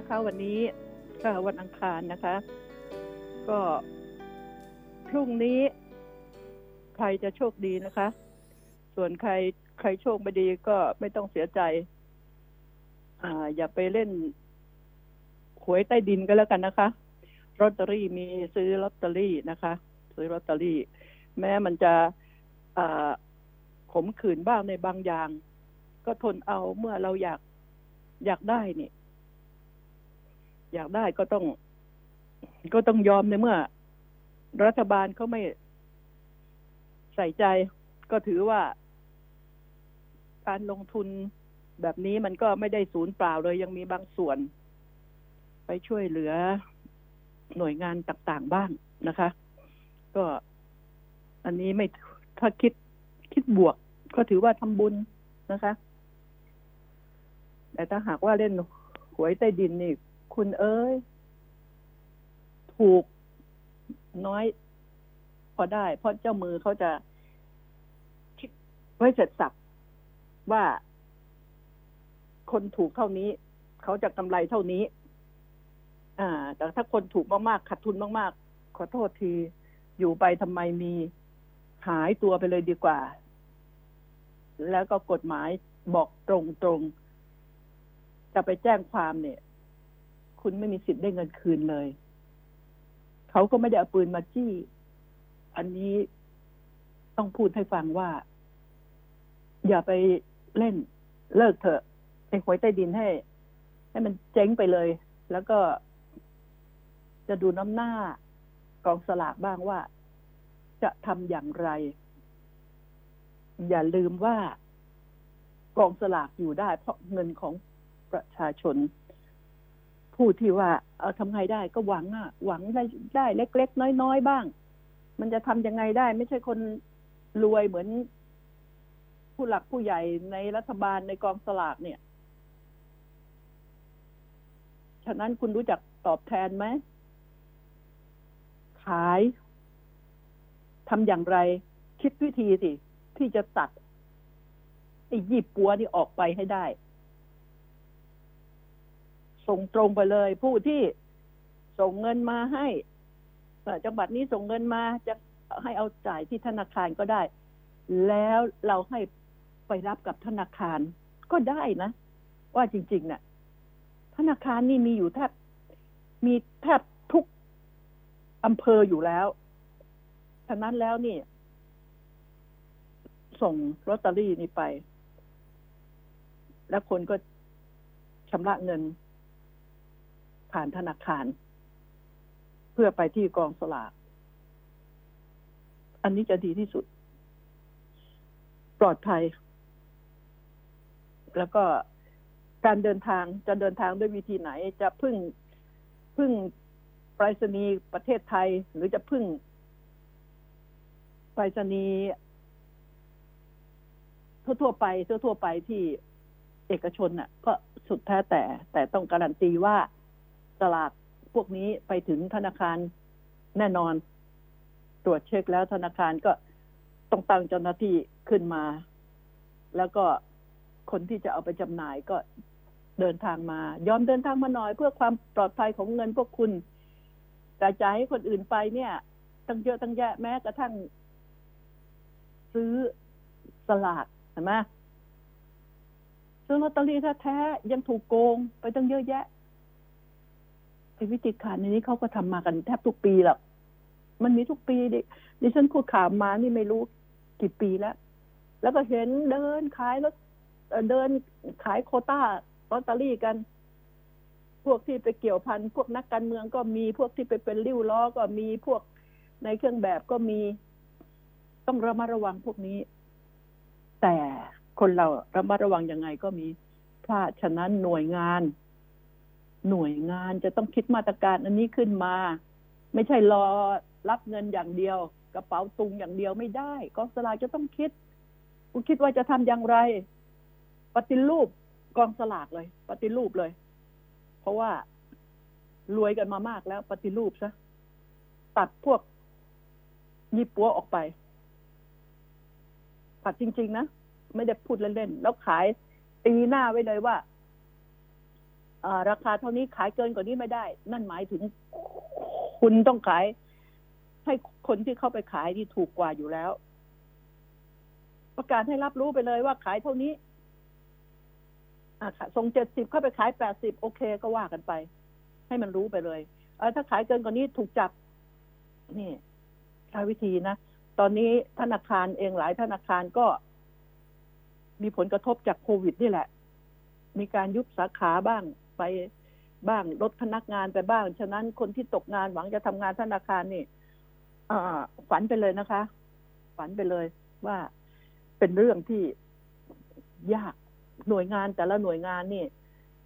นะคะ วันนี้ก็วันอังคารนะคะ ก็พรุ่งนี้ ใครจะโชคดีนะคะ ส่วนใครใครโชคไม่ดีก็ไม่ต้องเสียใจ อ่า อย่าไปเล่นหวยใต้ดินก็แล้วกันนะคะลอตเตอรี่มีซื้อลอตเตอรี่นะคะ ซื้อลอตเตอรี่ แม้มันจะอ่าขมขื่นบ้างในบางอย่าง ก็ทนเอาเมื่อเราอยากอยากได้นี่ อยากได้ก็ต้อง ก็ต้องยอมในเมื่อ รัฐบาลเขาไม่ใส่ใจ ก็ถือว่า การลงทุนแบบนี้มันก็ไม่ได้ศูนย์เปล่าเลย ยังมีบางส่วน ไปช่วยเหลือหน่วยงานต่างๆบ้างนะคะ ก็อันนี้ไม่ถ้าคิดคิดบวก ก็ถือว่าทำบุญนะคะ แต่ถ้าหากว่าเล่นหวยใต้ดินนี่ คุณเอ้ย ถูกน้อย พอได้ เพราะเจ้ามือเขาจะคิดไว้เสร็จสับว่าคนถูกเท่านี้ เขาจะกำไรเท่านี้ อ่า แต่ถ้าคนถูกมากๆขาดทุนมากๆ ขอโทษที อยู่ไปทำไมมีหายตัวไปเลยดีกว่า แล้วก็กฎหมายบอกตรงๆจะไปแจ้งความเนี่ย คุณไม่มีสิทธิ์ได้เงินคืนเลย เขาก็ไม่ได้เอาปืนมาจี้ อันนี้ต้องพูดให้ฟังว่า อย่าไปเล่นเลิกเถอะไอ้หวยใต้ดินให้ ให้มันเจ๊งไปเลย แล้วก็จะดูน้ำหน้ากองสลากบ้างว่า จะทำอย่างไร อย่าลืมว่ากองสลากอยู่ได้ เพราะเงินของประชาชน ผู้ที่ว่าเอาทำไงได้ก็หวังอะ หวังได้ได้เล็ก ๆ น้อย ๆ บ้าง มันจะทำยังไงได้ ไม่ใช่คนรวยเหมือน ผู้หลักผู้ใหญ่ในรัฐบาลในกองสลากเนี่ย ฉะนั้นคุณรู้จักตอบแทนไหม ขายทำอย่างไร คิดวิธีสิ ที่จะตัดไอ้ยีบปัวนี่ออกไปให้ได้ ส่งตรงไปเลย ผู้ที่ส่งเงินมาให้จังหวัดนี้ส่งเงินมาจะให้เอาจ่ายที่ธนาคารก็ได้ แล้วเราให้ไปรับกับธนาคารก็ได้นะ ว่าจริง ๆน่ะ ธนาคารนี่มีอยู่แทบมีแทบทุกอำเภออยู่แล้วฉะนั้นแล้วนี่ ส่งลอตเตอรี่นี่ไป แล้วคนก็ชำระเงิน ผ่านธนาคาร เพื่อไปที่กองสลาก อันนี้จะดีที่สุด ปลอดภัย แล้วก็การเดินทางจะเดินทางด้วยวิธีไหน จะพึ่งพึ่งไปรษณีย์ประเทศไทย หรือจะพึ่งไปรษณีย์ทั่วๆไปทั่วๆไปที่เอกชนน่ะ ก็สุดแท้แต่ แต่ต้องการันตีว่า สลากพวกนี้ไปถึงธนาคารแน่นอน ตรวจเช็คแล้วธนาคารก็ต้องตั้งเจ้าหน้าที่ขึ้นมา แล้วก็คนที่จะเอาไปจำหน่ายก็เดินทางมา ยอมเดินทางมาหน่อย เพื่อความปลอดภัยของเงินพวกคุณกระจายให้คนอื่นไปเนี่ยตั้งเยอะตั้งแยะแม้กระทั่ง ซื้อสลากเห็นไหมซื้อลอตเตอรี่แท้ๆยังถูกโกงไปตั้งเยอะแยะ ไอ้วิธีการนี้เขาก็ทำมากันแทบทุกปีหรอกมันมีทุกปีดิดิฉันพูดข่าวมานี่ไม่รู้กี่ปีแล้ว แล้วก็เห็นเดินขายรถเดินขายโคต้าลอตเตอรี่กัน พวกที่ไปเกี่ยวพันพวกนักการเมืองก็มีพวกที่ไปเป็นริ้วล้อก็มีพวกในเครื่องแบบก็มี ต้องระมัดระวังพวกนี้ แต่คนเราระมัดระวังยังไงก็มีเพราะฉะนั้นหน่วยงาน หน่วยงานจะต้องคิดมาตรการอันนี้ขึ้นมา ไม่ใช่รอรับเงินอย่างเดียว กระเป๋าตุงอย่างเดียวไม่ได้กองสลากจะต้องคิดคุณคิดว่าจะทำอย่างไร ปฏิรูปกองสลากเลย ปฏิรูปเลย เพราะว่ารวยกันมามากแล้ว ปฏิรูปซะตัดพวกยี่ปัวออกไปตัดจริง ๆ นะ ไม่ได้พูดเล่น ๆ แล้วขายตีหน้าไว้เลยว่า ราคาเท่านี้ขายเกินกว่านี้ไม่ได้ นั่นหมายถึงคุณต้องขาย ให้คนที่เข้าไปขายที่ถูกกว่าอยู่แล้ว ประกาศให้รับรู้ไปเลยว่าขายเท่านี้อ่าส่งเจ็ดสิบเข้าไปขายแปดสิบโอเคก็ว่ากันไป ให้มันรู้ไปเลยเออถ้าขายเกินกว่านี้ถูกจับ นี่ใช้วิธีนะ ตอนนี้ธนาคารเองหลายธนาคารก็ มีผลกระทบจากโควิดนี่แหละ มีการยุบสาขาบ้าง ไปบ้างลดพนักงานไปบ้าง ฉะนั้นคนที่ตกงานหวังจะทำงานธนาคารนี่อฝันไปเลยนะคะ ฝันไปเลยว่าเป็นเรื่องที่ยากหน่วยงานแต่ละหน่วยงานนี่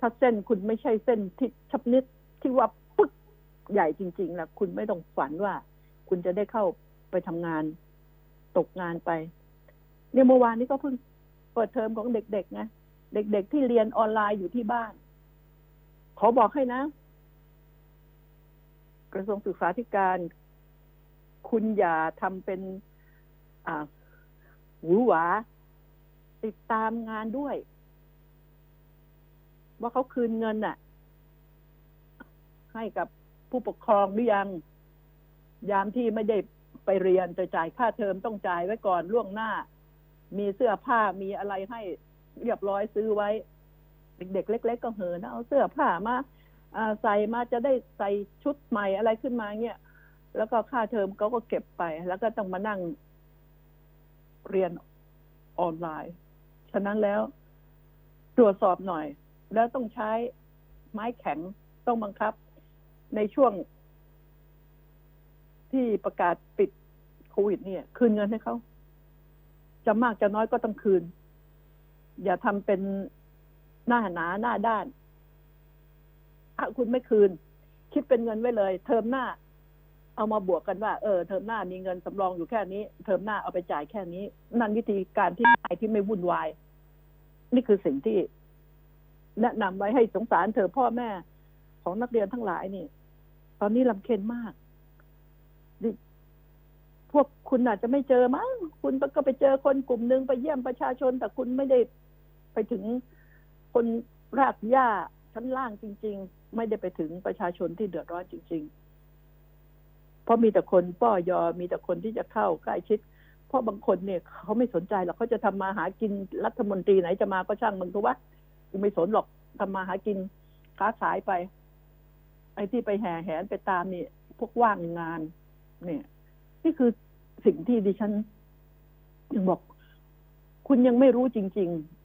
ถ้าเส้นคุณไม่ใช่เส้นที่ชับนิดที่ว่าปึ๊กใหญ่จริงๆนะคุณไม่ต้องฝันว่า คุณจะได้เข้าไปทำงาน ตกงานไป เนี่ยเมื่อวานนี้ก็เพิ่งเปิดเทอมของเด็กๆนะเด็กๆที่เรียนออนไลน์อยู่ที่บ้าน ขอบอกให้นะ กระทรวงศึกษาธิการ คุณอย่าทำเป็นอ่าหวือหวา ติดตามงานด้วย ว่าเขาคืนเงินน่ะ ให้กับผู้ปกครองหรือยัง ยามที่ไม่ได้ไปเรียนจะจ่ายค่าเทอมต้องจ่ายไว้ก่อนล่วงหน้า มีเสื้อผ้ามีอะไรให้เรียบร้อยซื้อไว้ เด็ก ๆ เล็ก ๆ ก็เหินเอาเสื้อผ้ามาใส่มาจะได้ใส่ชุดใหม่อะไรขึ้นมาเงี้ยแล้วก็ค่าเทอมเขาก็เก็บไป แล้วก็ต้องมานั่งเรียนออนไลน์ ฉะนั้นแล้วตรวจสอบหน่อย แล้วต้องใช้ไม้แข็งต้องบังคับ ในช่วงที่ประกาศปิดโควิด เนี่ย คืนเงินให้เขาจะมากจะน้อยก็ต้องคืน อย่าทำเป็น หน้าหนาหน้าด้านถ้าคุณไม่คืน คิดเป็นเงินไว้เลย เทอมหน้า เอามาบวกกันว่า เออเทอมหน้ามีเงินสำรองอยู่แค่นี้ เทอมหน้าเอาไปจ่ายแค่นี้ นั่นวิธีการที่ไที่ไม่วุ่นวาย นี่คือสิ่งที่ แนะนำไว้ให้สงสารเธอพ่อแม่ของนักเรียนทั้งหลายนี่ ตอนนี้ลำเค็นมากพวกคุณอาจจะไม่เจอมั้งคุณก็ไปเจอคนกลุ่มหนึ่งไปเยี่ยมประชาชน แต่คุณไม่ได้ไปถึง คนรากหญ้าชั้นล่างจริง ๆ ไม่ได้ไปถึงประชาชนที่เดือดร้อนจริง ๆ เพราะมีแต่คนป้อยอมีแต่คนที่จะเข้าใกล้ชิด เพราะบางคนเนี่ยเขาไม่สนใจหรอกเขาจะทำมาหากินรัฐมนตรีไหนจะมาก็ช่างมึงถูกปะกูไม่สนหรอกทำมาหากินค้าขายไป ไอ้ที่ไปแห่แหนไปตามนี่พวกว่างงาน เนี่ย นี่คือสิ่งที่ดิฉันยังบอก คุณยังไม่รู้จริง ๆ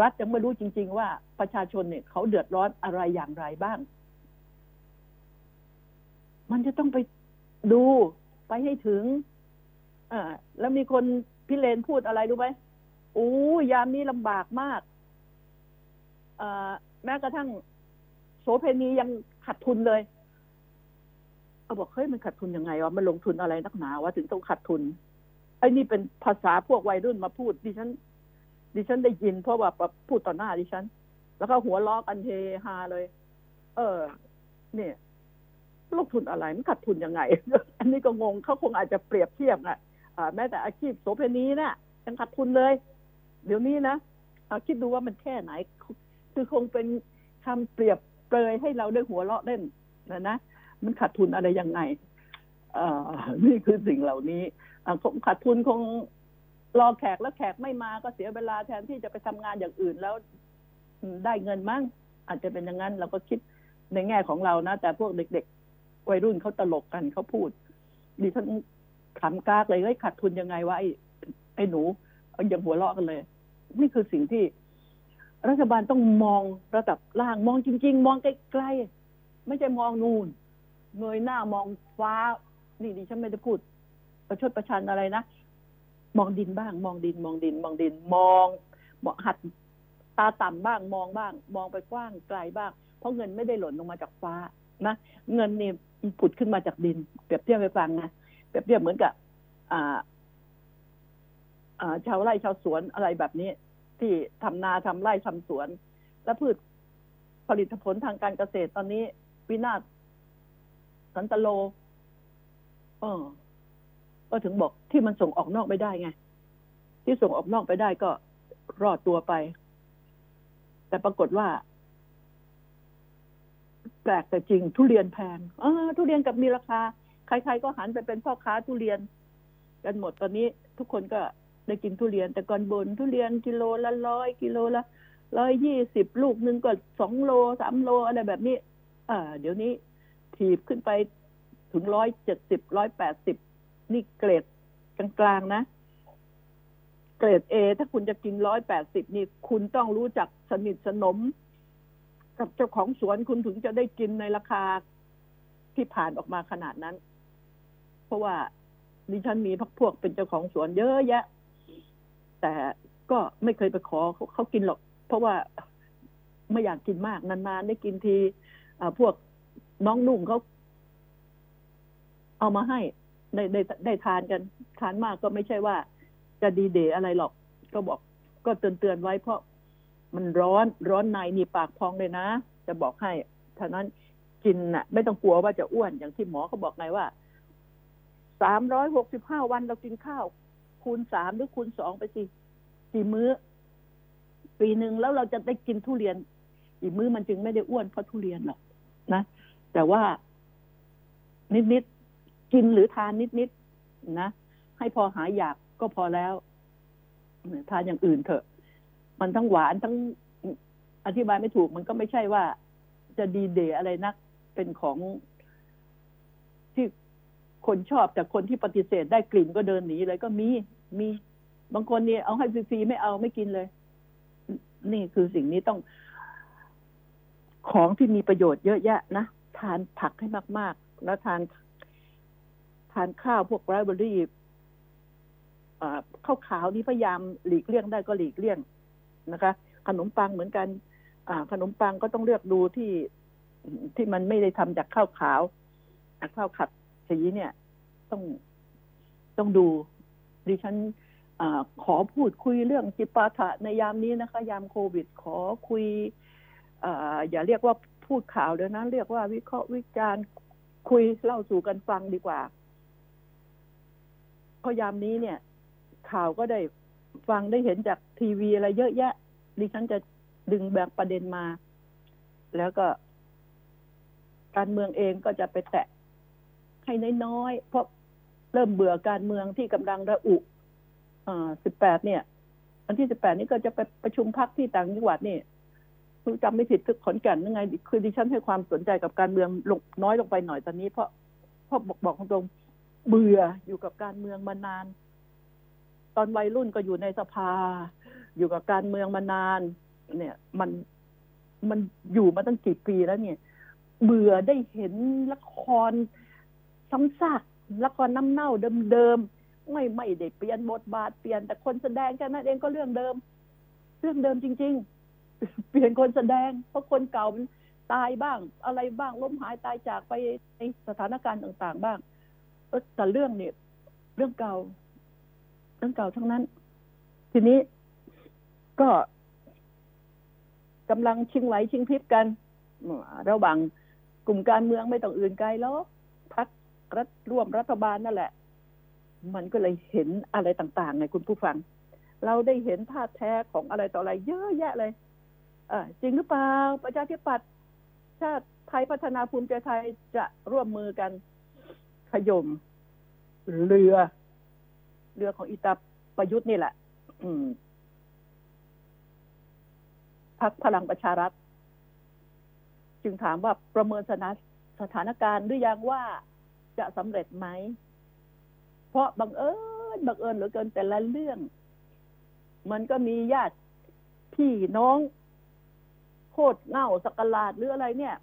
รัฐยังไม่รู้จริง ๆ ว่าประชาชนเนี่ยเขาเดือดร้อนอะไรอย่างไรบ้าง มันจะต้องไปดูไปให้ถึงอ่าแล้วมีคนพี่เลนพูดอะไรรู้ไหมโอ้ยามนี้ลำบากมากอ่าแม้กระทั่งโสเพณียังขาดทุนเลยเขาบอกเฮ้ยมันขาดทุนยังไงวะมันลงทุนอะไรนักหนาวะถึงต้องขาดทุนไอ้นี่เป็นภาษาพวกวัยรุ่นมาพูดดิฉัน ดิฉันได้ยินเพราะว่าพูดต่อหน้าดิฉัน แล้วก็หัวล้อกันเฮฮาเลย เออ เนี่ยลงทุนอะไรมันขาดทุนยังไง อันนี้ก็งงเขาคงอาจจะเปรียบเทียบอะแม้แต่อาชีพโสเภณีนะ่ะยังขาดทุนเลย เดี๋ยวนี้นะคิดดูว่ามันแค่ไหน คือคงเป็นคำเปรียบเปรยให้เราได้หัวเราะเล่นนะนะมันขาดทุนอะไรยังไงอนี่คือสิ่งเหล่านี้คงขาดทุนคง รอแขกแล้วแขกไม่มาก็เสียเวลาแทนที่จะไปทำงานอย่างอื่นแล้วได้เงินมั้งอาจจะเป็นอย่างนั้น เราก็คิดในแง่ของเรานะ แต่พวกเด็กๆวัยรุ่นเขาตลกกันเขาพูดดิฉันขำกากเลยเฮ้ยขาดทุนยังไงวะไอ้ไอ้หนูยังหัวเราะกันเลย นี่คือสิ่งที่ รัฐบาลต้องมองระดับล่างมองจริง ๆ มองไกลๆไม่ใช่มองนูน่นเงยหน้ามองฟ้า นี่ดิฉันไม่ได้พูด ประชดประชันอะไรนะ มองดินบ้าง มองดิน มองดิน มองดิน มองมองหัดตาต่ำบ้างมองบ้าง มองไปกว้างไกลบ้าง เพราะเงินไม่ได้หล่นลงมาจากฟ้านะเงินนี่ผุดขึ้นมาจากดิน เปรียบเทียบไปฟังนะเปรียบเทียบเหมือนกับ อ่าชาวไร่ชาวสวนอะไรแบบนี้ ที่ทำนาทำไร่ทำสวน และพืชผลิตผลทางการเกษตรตอนนี้ วินาศสันตโล เออ ก็ถึงบอกที่มันส่งออกนอกไม่ได้ไง ที่ส่งออกนอกไปได้ก็รอดตัวไป แต่ปรากฏว่า แปลกแต่จริงทุเรียนแพงเออทุเรียนกับมีราคา ใครๆก็หันไปเป็นพ่อค้าทุเรียน กันหมดตอนนี้ ทุกคนก็ได้กินทุเรียน แต่ก่อนบนทุเรียนกิโลละร้อยกิโลละร้อยยี่สิบลูกหนึ่งก็สองโลสามโลอะไรแบบนี้ อ่า เดี๋ยวนี้ถีบขึ้นไปถึงร้อยเจ็ดสิบร้อยแปดสิบ นี่เกรดกลางๆนะ เกรดเอถ้าคุณจะกินร้อยแปดสิบนี่ คุณต้องรู้จักสนิทสนม กับเจ้าของสวนคุณถึงจะได้กินในราคาที่ผ่านออกมาขนาดนั้น เพราะว่าดิฉันมีพักพวกเป็นเจ้าของสวนเยอะแยะ แต่ก็ไม่เคยไปขอเขาเขากินหรอก เพราะว่าไม่อยากกินมากนานๆได้กินทีอ่าพวกน้องนุ่งเขาเอามาให้ ได้ได้ได้ทานกันทานมากก็ไม่ใช่ว่า จะดีเดย์อะไรหรอก ก็บอก ก็เตือนเตือนๆไว้เพราะมันร้อนร้อนในนี่ปากพองเลยนะ จะบอกให้ท่านั้นกินน่ะ ไม่ต้องกลัวว่าจะอ้วนอย่างที่หมอเขาบอกไงว่าสามร้อยหกสิบห้าวันเรากินข้าว คูณสามหรือคูณสองไปสิกี่มื้อ ปีหนึ่งแล้วเราจะได้กินทุเรียนอีกมื้อมันจึงไม่ได้อ้วนเพราะทุเรียนหรอกนะ แต่ว่านิดๆ กินหรือทานนิดๆนะ ให้พอหายอยากก็พอแล้วทานอย่างอื่นเถอะ มันทั้งหวานทั้งอธิบายไม่ถูก มันก็ไม่ใช่ว่าจะดีเดย์อะไรนักเป็นของที่คนชอบแต่คนที่ปฏิเสธได้กลิ่นก็เดินหนีเลยก็มีมีบางคนเนี่ยเอาให้ฟรีๆไม่เอาไม่กินเลย นี่คือสิ่งนี้ต้อง ของที่มีประโยชน์เยอะแยะนะทานผักให้มาก ๆ แล้วทานานข้าวพวกไรเบอรี่ข้าวขาวนี่พยายามหลีกเลี่ยงได้ก็หลีกเลี่ยงนะคะ ขนมปังเหมือนกันขนมปังก็ต้องเลือกดูที่ที่มันไม่ได้ทำจากข้าวขาวข้าวขัดสีเนี่ย ต้องต้องดูดิฉันอขอพูดคุยเรื่องจิปาถะในยามนี้นะคะ ยามโควิด ขอคุยออย่าเรียกว่าพูดข่าวเดี๋ยวนะเรียกว่าวิเคราะห์วิจารณ์คุยเล่าสู่กันฟังดีกว่า พรายามนี้เนี่ย ข่าวก็ได้ฟังได้เห็นจากทีวีอะไรเยอะแยะ ดิฉันจะดึงแบ่งประเด็นมา แล้วก็ การเมืองเองก็จะไปแตะให้น้อยๆเพราะเริ่มเบื่อการเมืองที่กำลังระอุอ่าสิบแปดเนี่ยวันที่สิบแปดนี้ก็จะไปประชุมพักที่ต่างจังหวัดนี่คือจำไม่ผิดคือขอนแก่นยังไง คือดิฉันให้ความสนใจกับการเมืองลงน้อยลงไปหน่อยตอนนี้เพราะเพราะบอกบอกตรง เบื่ออยู่กับการเมืองมานาน ตอนวัยรุ่นก็อยู่ในสภา อยู่กับการเมืองมานาน เนี่ย มันมันอยู่มาตั้งกี่ปีแล้วเนี่ย เบื่อได้เห็นละครซ้ำซากละครน้ำเน่าเดิมๆไม่ไม่ได้เปลี่ยนบทบาทเปลี่ยนแต่คนแสดงแค่นั้นเองก็เรื่องเดิม เรื่องเดิมจริง ๆ เปลี่ยนคนแสดง เพราะคนเก่ามันตายบ้าง อะไรบ้างล้มหายตายจากไปในสถานการณ์ต่าง ๆ บ้าง แต่เรื่องเนี่ย เรื่องเก่า เรื่องเก่าทั้งนั้น ทีนี้ก็กำลังชิงไหวชิงพริบกัน ระหว่างกลุ่มการเมืองไม่ต้องอื่นไกลแล้วพักรัฐร่วมรัฐบาลนั่นแหละ มันก็เลยเห็นอะไรต่างๆไงคุณผู้ฟัง เราได้เห็นท่าแท้ของอะไรต่ออะไร เยอะแยะเลยอจริงหรือเปล่าประชาธิปัตย์ชาติไทยพัฒนาภูมิใจไทยจะร่วมมือกัน ขยมเรือ เรือของอิตาประยุทธ์นี่แหละพักพลังประชารัฐ จึงถามว่าประเมินสถานสถานการณ์หรือยังว่าจะสำเร็จไหม เพราะบังเอิญบังเอิญเหลือเกินแต่ละเรื่อง มันก็มีญาติพี่น้องโคตรเง่าสกลาดหรืออะไรเนี่ย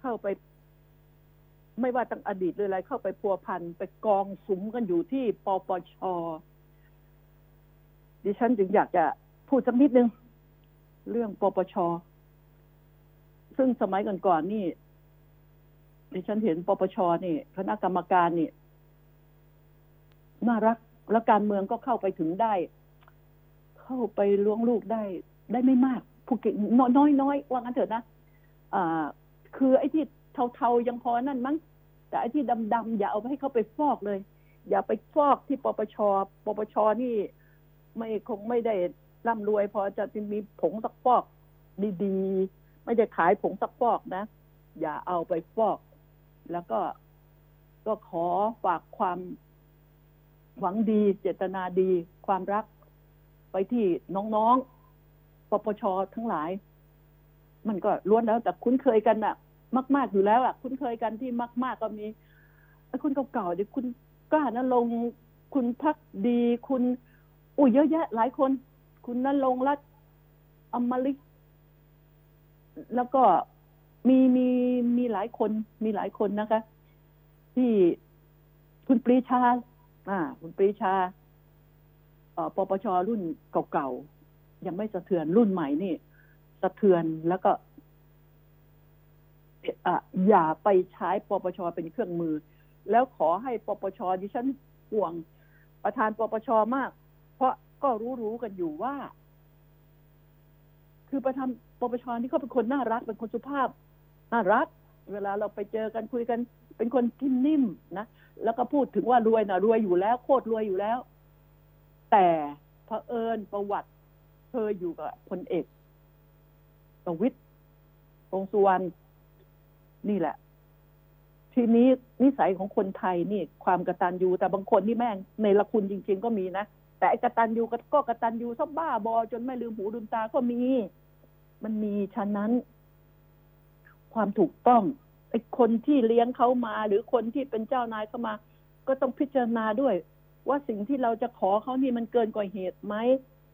เข้าไป ไม่ว่าตั้งอดีตหรืออะไรเข้าไปพัวพันไปกองสุมกันอยู่ที่ปปช ดิฉันจึงอยากจะพูดสักนิดนึง เรื่องปปช ซึ่งสมัยก่อนๆนี่ ดิฉันเห็นปปชนี่คณะกรรมการนี่น่ารักแล้วการเมืองก็เข้าไปถึงได้ เข้าไปล้วงลูกได้ ได้ไม่มากผู้เก่งน้อยน้อยว่างั้นเถอะนะอ่า คือไอ้ที่ เทาๆยังพอนั่นมั้งแต่ไอ้ที่ดำๆอย่าเอาไปให้เขาไปฟอกเลย อย่าไปฟอกที่ปปชปปชนี่ ไม่คงไม่ได้ร่ำรวยพอจะมีผงสักฟอกดีๆ ไม่ได้ขายผงสักฟอกนะ อย่าเอาไปฟอก แล้วก็ก็ขอฝากความหวังดี เจตนาดี ความรัก ไปที่น้องๆปปชทั้งหลาย มันก็ล้วนแล้วแต่คุ้นเคยกันอะ มาก ๆ อยู่แล้วอะคุ้นเคยกันที่มาก ๆ ก็มีคุณเก่าๆดิคุณกล้านะลงค์คุณพักดี คุณอุ้ยเยอะแยะ หลายคน คุณนรงค์รัตนอมริกแล้วก็มีมีมีหลายคน มีหลายคนนะคะ ที่คุณปรีชา อ่า คุณปรีชาอ่อปปชรุ่นเก่าๆยังไม่สะเทือนรุ่นใหม่นี่ สะเทือนแล้วก็ อย่าไปใช้ปปชเป็นเครื่องมือ แล้วขอให้ปปชดิฉันห่วงประธานปปชมาก เพราะก็รู้ๆกันอยู่ว่า คือประธานปปชนี่เขาเป็นคนน่ารักเป็นคนสุภาพน่ารัก เวลาเราไปเจอกันคุยกัน เป็นคนที่นิ่มนะแล้วก็พูดถึงว่ารวยนะรวยอยู่แล้วโคตรรวยอยู่แล้ว แต่เผอิญประวัติเธออยู่กับพลเอกประวิตรวงสุวรรณ นี่แหละ ทีนี้นิสัยของคนไทยนี่ ความกระตันยูแต่บางคนนี่แม่งในละคุณจริง ๆ ก็มีนะแต่กระตันยูก็กระตันยูซะบ้าบอ จนไม่ลืมหูลืมตาก็มี มันมีฉะนั้น ความถูกต้องไอ้คนที่เลี้ยงเขามา หรือคนที่เป็นเจ้านายเขามา ก็ต้องพิจารณาด้วย ว่าสิ่งที่เราจะขอเขานี่มันเกินกว่าเหตุไหม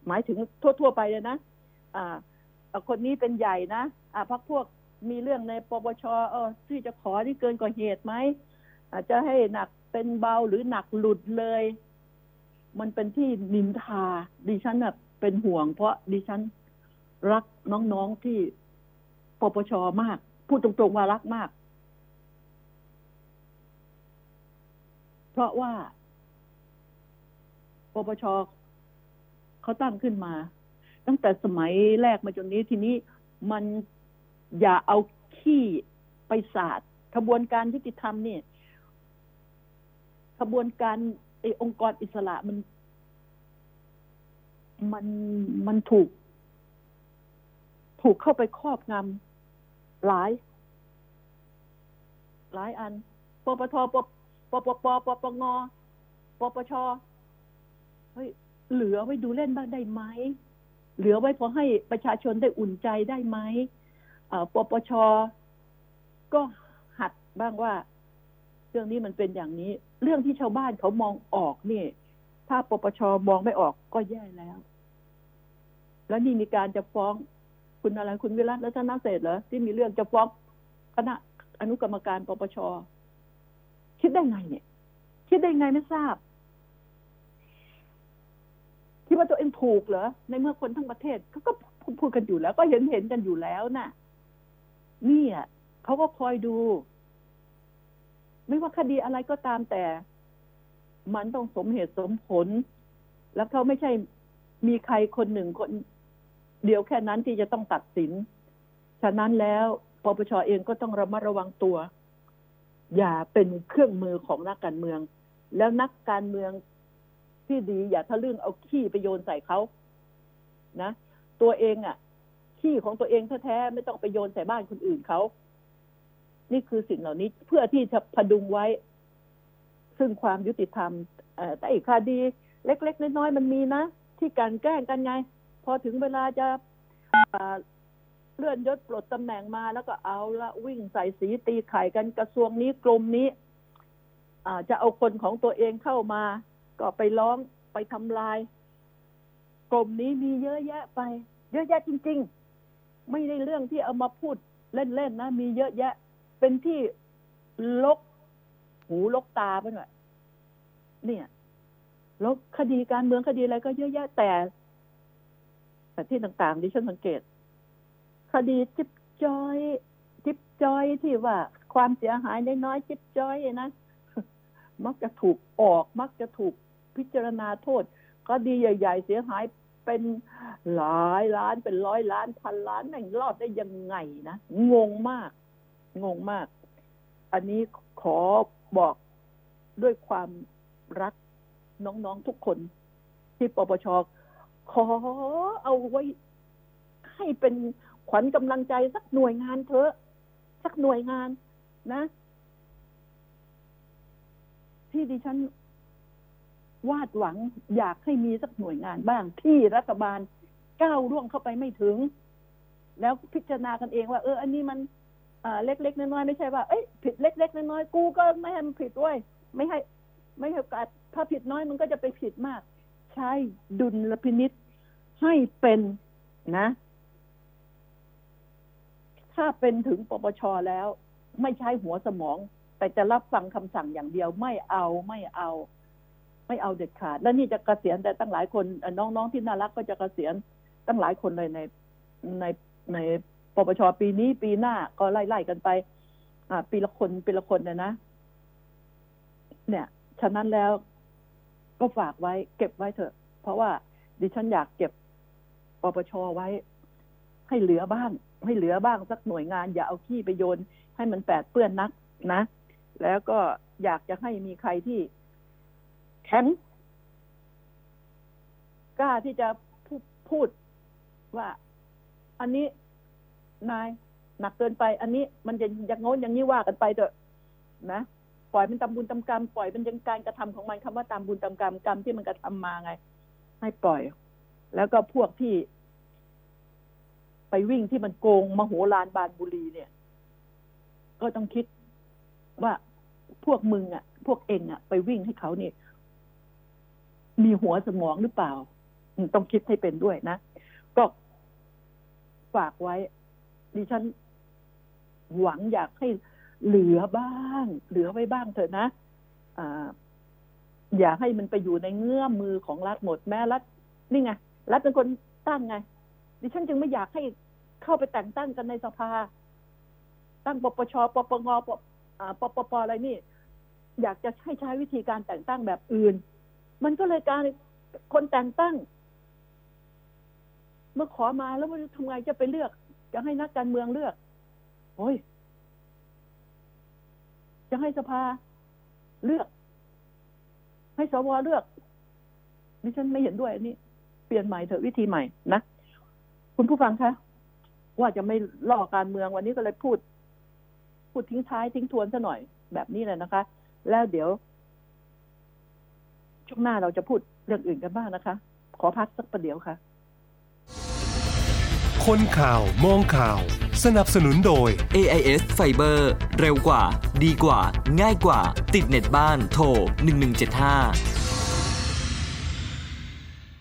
หมายถึงทั่ว ๆ ไปเลยนะอ่าคนนี้เป็นใหญ่นะอ่าพักพวก มีเรื่องในปปชเออที่จะขอที่เกินกว่าเหตุไหมอาจจะให้หนักเป็นเบาหรือหนักหลุดเลย มันเป็นที่นินทา ดิฉันเป็นห่วง เพราะดิฉันรักน้องๆที่ปปชมาก พูดตรงๆว่ารักมาก เพราะว่าปปชเขาตั้งขึ้นมา ตั้งแต่สมัยแรกมาจนนี้ทีนี้มัน อย่าเอาขี้ไปสาดขบวนการยุติธรรมเนี่ยขบวนการไอ้องค์กรอิสระมัน มันมันถูก ถูกเข้าไปครอบงำหลาย หลายอันปปทปปปปปปงปปชเฮ้ยเหลือไว้ดูเล่นบ้างได้ไหม เหลือไว้พอให้ประชาชนได้อุ่นใจได้ไหม ปปชก็หัดบ้างว่า เรื่องนี้มันเป็นอย่างนี้ เรื่องที่ชาวบ้านเขามองออกนี่ ถ้าปปชมองไม่ออกก็แย่แล้ว แล้วนี่มีการจะฟ้องคุณอะไรคุณวิรัตรัตนเศรษฐเหรอที่มีเรื่องจะฟ้องคณะอนุกรรมการปปชคิดได้ไงเนี่ย คิดได้ไงไม่ทราบคิดว่าตัวเองถูกเหรอในเมื่อคนทั้งประเทศเขาก็พูดกันอยู่แล้ว ก็เห็นเห็นกันอยู่แล้วน่ะ นี่อะเขาก็คอยดู ไม่ว่าคดีอะไรก็ตามแต่ มันต้องสมเหตุสมผล แล้วเขาไม่ใช่มีใครคนหนึ่งคนเดียวแค่นั้นที่จะต้องตัดสิน ฉะนั้นแล้วปปชเองก็ต้องระมัดระวังตัว อย่าเป็นเครื่องมือของนักการเมือง แล้วนักการเมืองที่ดีอย่าทะลึ่งเอาขี้ไปโยนใส่เขานะ ตัวเองอะ่ะ ขี้ของตัวเองแท้ๆไม่ต้องไปโยนใส่บ้านคนอื่นเขานี่คือสิ่งเหล่านี้เพื่อที่จะพดุงไว้ ซึ่งความยุติธรรมแต่อีกคดี เล็ก ๆ น้อยๆมันมีนะ ที่การแกล้งกันไง พอถึงเวลาจะเลื่อนยศปลดตำแหน่งมาแล้วก็เอาละวิ่งใส่สีตีไข่กันกระทรวงนี้กรมนี้จะเอาคนของตัวเองเข้ามา ก็ไปร้องไปทำลาย กรมนี้มีเยอะแยะไป เยอะแยะจริง ๆ ไม่ได้เรื่องที่เอามาพูดเล่นๆนะ มีเยอะแยะ เป็นที่ลก หูลกตาไปหน่อยเนี่ยแล้วคดีการเมืองคดีอะไรก็เยอะแยะแต่แต่ที่ต่างๆดิฉันสังเกต คดีจิบจอยจิบจอยที่ว่าความเสียหายน้อยๆจิบจอยนะมักจะถูกออก มักจะถูกพิจารณาโทษก็ดีใหญ่ ๆ เสียหาย เป็นหลายล้านเป็นร้อยล้านพันล้านแม่งรอดได้ยังไงนะงงมาก งงมาก อันนี้ขอบอกด้วยความรักน้องๆทุกคน ที่ปปชขอเอาไว้ ให้เป็นขวัญกำลังใจสักหน่วยงานเถอะสักหน่วยงานนะ ที่ดิฉัน วาดหวังอยากให้มีสักหน่วยงานบ้างที่รัฐบาลก้าวล่วงเข้าไปไม่ถึง แล้วพิจารณากันเองว่า เออ อันนี้มันเล็กๆน้อยๆไม่ใช่ว่าเอ้ยผิดเล็ก ๆน้อยๆกูก็ไม่ให้มันผิดด้วย ไม่ให้ ไม่ให้โอกาสถ้าผิดน้อยมันก็จะไปผิดมาก ใช้ดุลพินิษให้เป็นนะ ถ้าเป็นถึงปปชแล้ว ไม่ใช้หัวสมอง แต่จะรับฟังคำสั่งอย่างเดียวไม่เอาไม่เอา ไม่เอาเด็ดขาด แล้วนี่จะกะเกษียณแต่ตั้งหลายคนน้องๆที่น่ารักก็จะกะเกษียณตั้งหลายคนเลยในในในปปชปีนี้ปีหน้าก็ไล่ๆกันไป อ่า ปีละคนปีละคนเนี่ยนะ เนี่ย ฉะนั้นแล้วก็ฝากไว้ เก็บไว้เถอะ เพราะว่าดิฉันอยากเก็บปปชไว้ ให้เหลือบ้าง ให้เหลือบ้างสักหน่วยงาน อย่าเอาขี้ไปโยน ให้มันแปดเปื้อนนักนะ แล้วก็อยากจะให้มีใครที่ แข็งกล้าที่จะพูดว่า อันนี้นายหนักเกินไป อันนี้มันจะอย่างโน้นอย่างนี้ว่ากันไปเถอะนะปล่อยมันตามบุญตามกรรมปล่อยมันยังการกระทำของมันคำว่าตามบุญตามกรรมกรรมที่มันกระทำมาไง ให้ปล่อย แล้วก็พวกที่ ไปวิ่งที่มันโกงมโหฬารบานบุรีเนี่ย ก็ต้องคิดว่าพวกมึงอะ พวกเองอะ ไปวิ่งให้เขาเนี่ย มีหัวสมองหรือเปล่า ต้องคิดให้เป็นด้วยนะ ก็ฝากไว้ ดิฉันหวังอยากให้เหลือบ้าง เหลือไว้บ้างเถอะนะอ่าอย่าให้มันไปอยู่ในเงื้อมมือของรัฐหมดแม้รัฐนี่ไงรัฐเป็นคนตั้งไง ดิฉันจึงไม่อยากให้เข้าไปแต่งตั้งกันในสภา ตั้งปปชปปงปปปอะไรนี่ อยากจะให้ใช้วิธีการแต่งตั้งแบบอื่น มันก็เลยการคนแต่งตั้ง เมื่อขอมาแล้วมันทำไงจะไปเลือก จะให้นักการเมืองเลือก โอ้ย จะให้สภาเลือก ให้สวเลือกดิฉันไม่เห็นด้วยอันนี้ เปลี่ยนใหม่เถอะวิธีใหม่นะคุณผู้ฟังคะว่าจะไม่ล่อการเมืองวันนี้ก็เลยพูด พูดทิ้งท้ายทิ้งทวนซะหน่อยแบบนี้เลยนะคะ แล้วเดี๋ยว ช่วงหน้าเราจะพูดเรื่องอื่นกันบ้างนะคะ ขอพักสักประเดี๋ยวค่ะ คนข่าวมองข่าว สนับสนุนโดย AIS Fiber เร็วกว่า ดีกว่า ง่ายกว่า ติดเน็ตบ้านโทร1175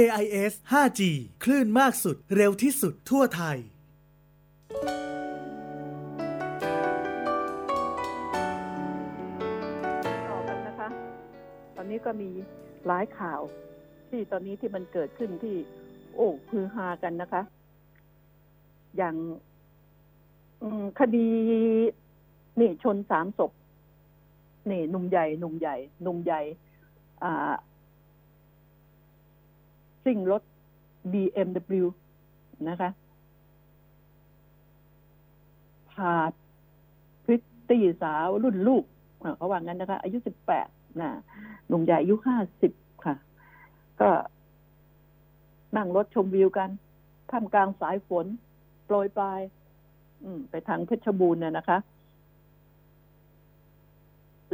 AIS 5G คลื่นมากสุด เร็วที่สุดทั่วไทย ต่อกันนะคะ ตอนนี้ก็มีหลายข่าว ที่ตอนนี้ที่มันเกิดขึ้นที่ โอ้ฮือฮากันนะคะ อย่างคดีนี่ชนสามศพนี่หนุ่มใหญ่หนุ่มใหญ่หนุ่มใหญ่ อ่า ซิ่งรถ BMW นะคะพาพริตตี้สาวรุ่นลูกเขาว่างั้นนะคะ อายุสิบแปดนะหนุ่มใหญ่อายุห้าสิบค่ะ ก็นั่งรถชมวิวกันท่ามกลางสายฝน โปรยปลายไปทางเพชรบูรณ์เนี่ยนะคะ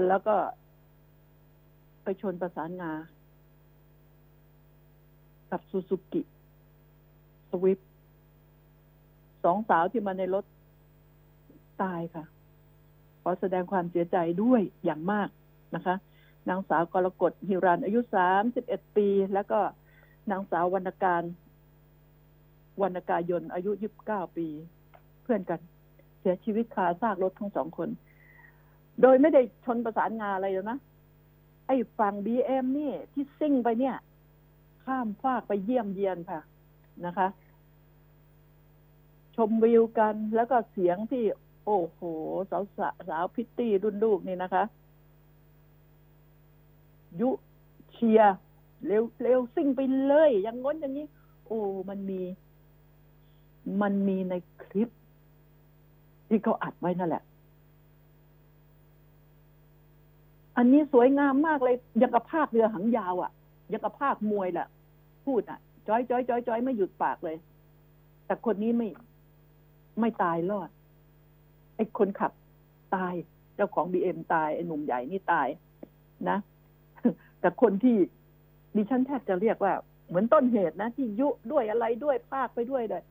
แล้วก็ไปชนประสานงา กับซูซูกิสวิฟสองสาวที่มาในรถตายค่ะ ขอแสดงความเสียใจด้วยอย่างมากนะคะ นางสาวกรกฎฮิรันอายุสามสิบเอ็ดปี แล้วก็นางสาววรรณการวรรณกายนอายุยี่บเก้าปี เพื่อนกัน เสียชีวิตคาซากรถทั้งสองคน โดยไม่ได้ชนประสานงาอะไรแล้วนะ ไอ้ฝั่งบีเอ็มนี่ที่ซิ่งไปเนี่ย ข้ามฟากไปเยี่ยมเยียนค่ะนะคะ ชมวิวกันแล้วก็เสียงที่ โอ้โห สาวสาวสาวพิตตี้รุ่นลูกนี่นะคะ ยุเชียเร็วเร็วซิ่งไปเลย อย่างง้นอย่างนี้ โอ้มันมี มันมีในคลิป ที่เขาอัดไว้นั่นแหละอันนี้สวยงามมากเลยยังกับภาคเรือหางยาวอะ่ะยังกับภาคมวยแหละ พูดอะจ้อยจ้อยจ้อยจ้อยไม่หยุดปากเลย แต่คนนี้ไม่ไม่ตายรอด ไอ้คนขับตาย เจ้าของบีเอ็มตาย ไอ้หนุ่มใหญ่นี่ตาย นะ แต่คนที่ดิฉันแทบจะเรียกว่า เหมือนต้นเหตุนะ ที่ยุด้วยอะไรด้วยภาคไปด้วยเลย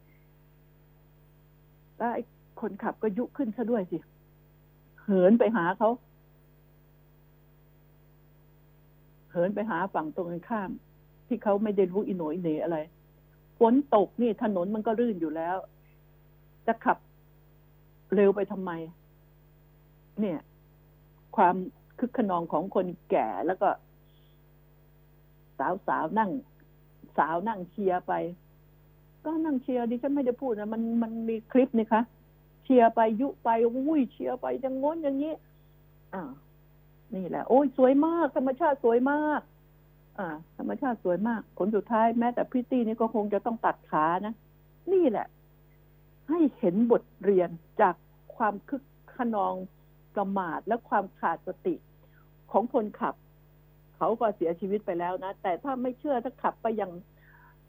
แล้วไอ้คนขับก็ยุขึ้นซะด้วยสิเหินไปหาเขาเหินไปหาฝั่งตรงกันข้าม ที่เขาไม่ได้รู้อิโหนยเหนอะไรฝนตกนี่ถนนมันก็รื่นอยู่แล้ว จะขับเร็วไปทำไม เนี่ย ความคึกขนองของคนแก่แล้วก็ สาวสาวนั่ง สาวนั่งเชียร์ไป ก็นั่งเชียร์ดิฉันไม่ได้พูดนะมันมันมีคลิปนี่คะเชียร์ไปยุไปอุ้ยเชียร์ไปอย่างง้นอย่างนี้อ่านี่แหละ โอ้ยสวยมาก ธรรมชาติสวยมาก ธรรมชาติสวยมาก ผลสุดท้ายแม้แต่พิตตี้นี่ก็คงจะต้องตัดขานะ นี่แหละ ให้เห็นบทเรียนจากความคึกขนองประมาทและความขาดสติของคนขับ เขาก็เสียชีวิตไปแล้วนะ แต่ถ้าไม่เชื่อถ้าขับไปอย่าง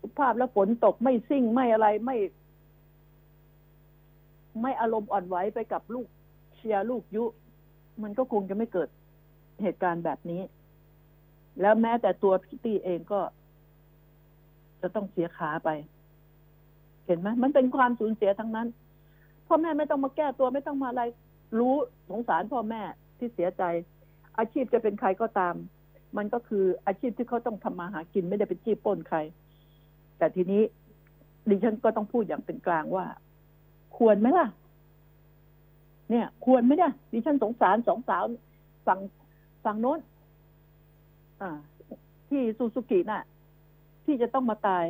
สุภาพแล้วฝนตกไม่ซิ่งไม่อะไรไม่ ไม่อารมณ์อ่อนไหวไปกับลูกเชียร์ลูกยุ มันก็คงจะไม่เกิดเหตุการณ์แบบนี้ แล้วแม้แต่ตัวพิตตี้เองก็ จะต้องเสียขาไป เห็นไหมมันเป็นความสูญเสียทั้งนั้นพ่อแม่ไม่ต้องมาแก้ตัวไม่ต้องมาอะไร รู้สงสารพ่อแม่ที่เสียใจ อาชีพจะเป็นใครก็ตาม มันก็คืออาชีพที่เขาต้องทำมาหากินไม่ได้เป็นจี้ปล้นใคร แต่ทีนี้ดิฉันก็ต้องพูดอย่างเป็นกลางว่า ควรไหมล่ะ เนี่ย ควรไหมเนี่ยดิฉันสงสารสองสาวฝั่งฝั่งโน้น อ่า ที่ซูซูกิน่ะ ที่จะต้องมาตาย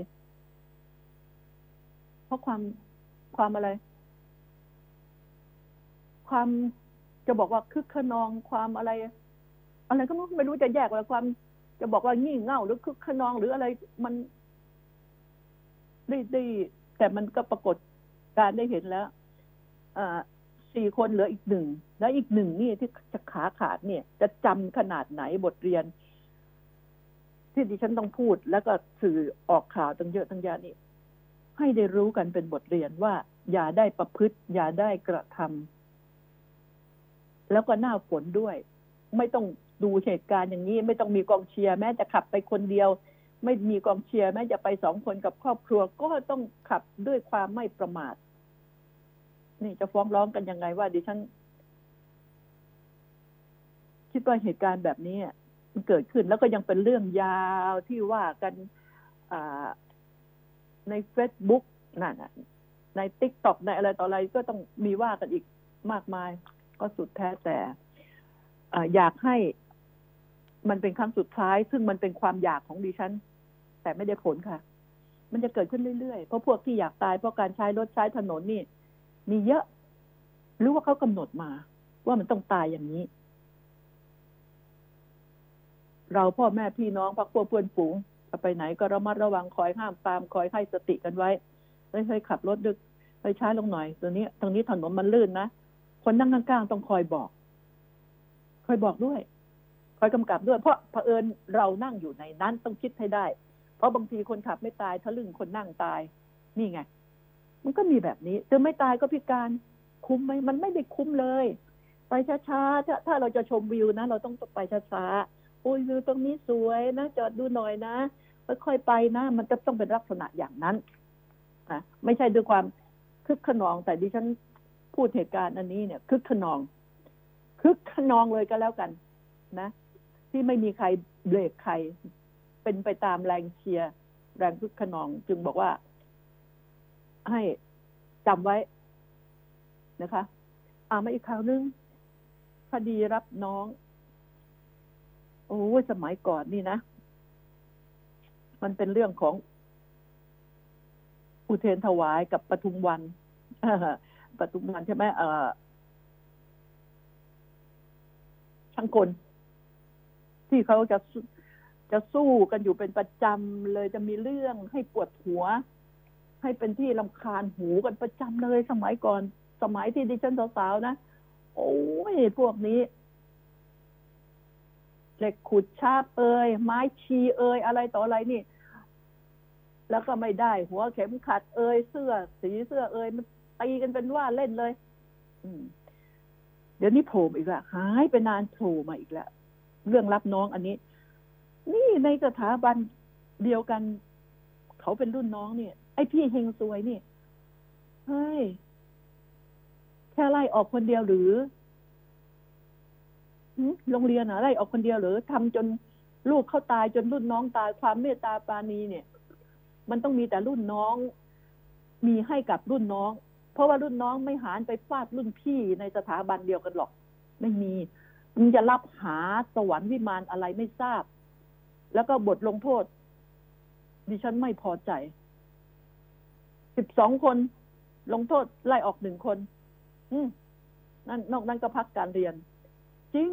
เพราะความความอะไร ความจะบอกว่าคึกขนองความอะไร อะไรก็ไม่รู้จะแยกว่าความ จะบอกว่างี่เง่าหรือคึกขนองหรืออะไรมันได้ได้แต่มันก็ปรากฏการได้เห็นแล้วอ่าสี่คนเหลืออีกหนึ่ง แล้วอีกหนึ่งนี่ที่จะขาขาดเนี่ย จะจำขนาดไหนบทเรียน ที่ดิฉันต้องพูด แล้วก็สื่อออกข่าวตั้งเยอะตั้งแยะนี่ให้ได้รู้กันเป็นบทเรียนว่า อย่าได้ประพฤติ อย่าได้กระทำแล้วก็หน้าฝนด้วย ไม่ต้องดูเหตุการณ์อย่างนี้ ไม่ต้องมีกองเชียร์แม้จะขับไปคนเดียว ไม่มีกองเชียร์แม้จะไปสองคนกับครอบครัว ก็ต้องขับด้วยความไม่ประมาทนี่จะฟ้องร้องกันยังไงว่าดิฉันคิดว่าเหตุการณ์แบบนี้ มันเกิดขึ้นแล้วก็ยังเป็นเรื่องยาวที่ว่ากันในเฟซบุ๊กนั่นในติ๊กต็อกในอะไรต่ออะไรก็ต้องมีว่ากันอีกมากมาย ก็สุดแท้แต่อยากให้มันเป็นครั้งสุดท้าย ซึ่งมันเป็นความอยากของดิฉัน แต่ไม่ได้ผลค่ะ มันจะเกิดขึ้นเรื่อยๆ เพราะพวกที่อยากตายเพราะการใช้รถใช้ถนนนี่ มีเยอะ หรือว่าเขากำหนดมา ว่ามันต้องตายอย่างนี้ เราพ่อแม่พี่น้องพักพวกเพื่อนฝูงไปไหนก็ระมัดระวังคอยห้ามตามคอยให้สติกันไว้ไม่เคยขับรถดึกไปช้าลงหน่อยตัวนี้ตรงนี้ถนนมันลื่นนะคนนั่งข้างๆต้องคอยบอก คอยบอกด้วย คอยกำกับด้วย เพราะเผอิญเรานั่งอยู่ในนั้นต้องคิดให้ได้ เพราะบางทีคนขับไม่ตายทะลึ่งคนนั่งตาย นี่ไง มันก็มีแบบนี้จะไม่ตายก็พิการคุ้มไหมมันไม่ได้คุ้มเลย ไปช้าๆถ้าถ้าเราจะชมวิวนะเราต้องไปช้าๆ อุ้ยวิวตรงนี้สวยนะจอดดูหน่อยนะค่อยๆไปนะ มันจะต้องเป็นลักษณะอย่างนั้นนะไม่ใช่ด้วยความคึกขนอง แต่ดิฉันพูดเหตุการณ์อันนี้เนี่ย คึกขนอง คึกขนองเลยก็แล้วกัน นะ ที่ไม่มีใครเบรกใคร เป็นไปตามแรงเชียร์แรงคึกขนอง จึงบอกว่า ให้จำไว้นะคะ อ่ามาอีกคราวนึงคดีรับน้อง โอ้สมัยก่อนนี่นะ มันเป็นเรื่องของ อุเทนถวายกับปทุมวันปทุมวันใช่ไหมเออช่างกลที่เขาจะจะสู้กันอยู่เป็นประจำเลยจะมีเรื่องให้ปวดหัว ให้เป็นที่ลำคาญหูกันประจำเลยสมัยก่อน สมัยที่ดิฉันสาวๆนะ โอ้ยพวกนี้ เหล็กขุดชาบเอยไม้ชีเอยอะไรต่ออะไรนี่ แล้วก็ไม่ได้ หัวเข็มขัดเอยเสื้อ สีเสื้อเอยมันตีกันเป็นว่าเล่นเลย อืม เดี๋ยวนี้โผล่อีกล้วหายไปนานโผล่มาอีกแล้วเรื่องรับน้องอันนี้ นี่ในสถาบันเดียวกัน เขาเป็นรุ่นน้องเนี่ย ไอพี่เฮงซวยนี่เฮ้ยแค่ไล่ออกคนเดียวหรือ โรงเรียนอะไล่ออกคนเดียวหรือทำจนลูกเขาตายจนรุ่นน้องตายความเมตตาปาณีเนี่ย มันต้องมีแต่รุ่นน้อง มีให้กับรุ่นน้อง เพราะว่ารุ่นน้องไม่หารไปฟาดรุ่นพี่ในสถาบันเดียวกันหรอก ไม่มีมันจะรับหาสวรรค์วิมานอะไรไม่ทราบ แล้วก็บทลงโทษ ดิฉันไม่พอใจสิบสองคนลงโทษไล่ออกหนึ่งคน อืมนั่นนอกนั้นก็พักการเรียน จริง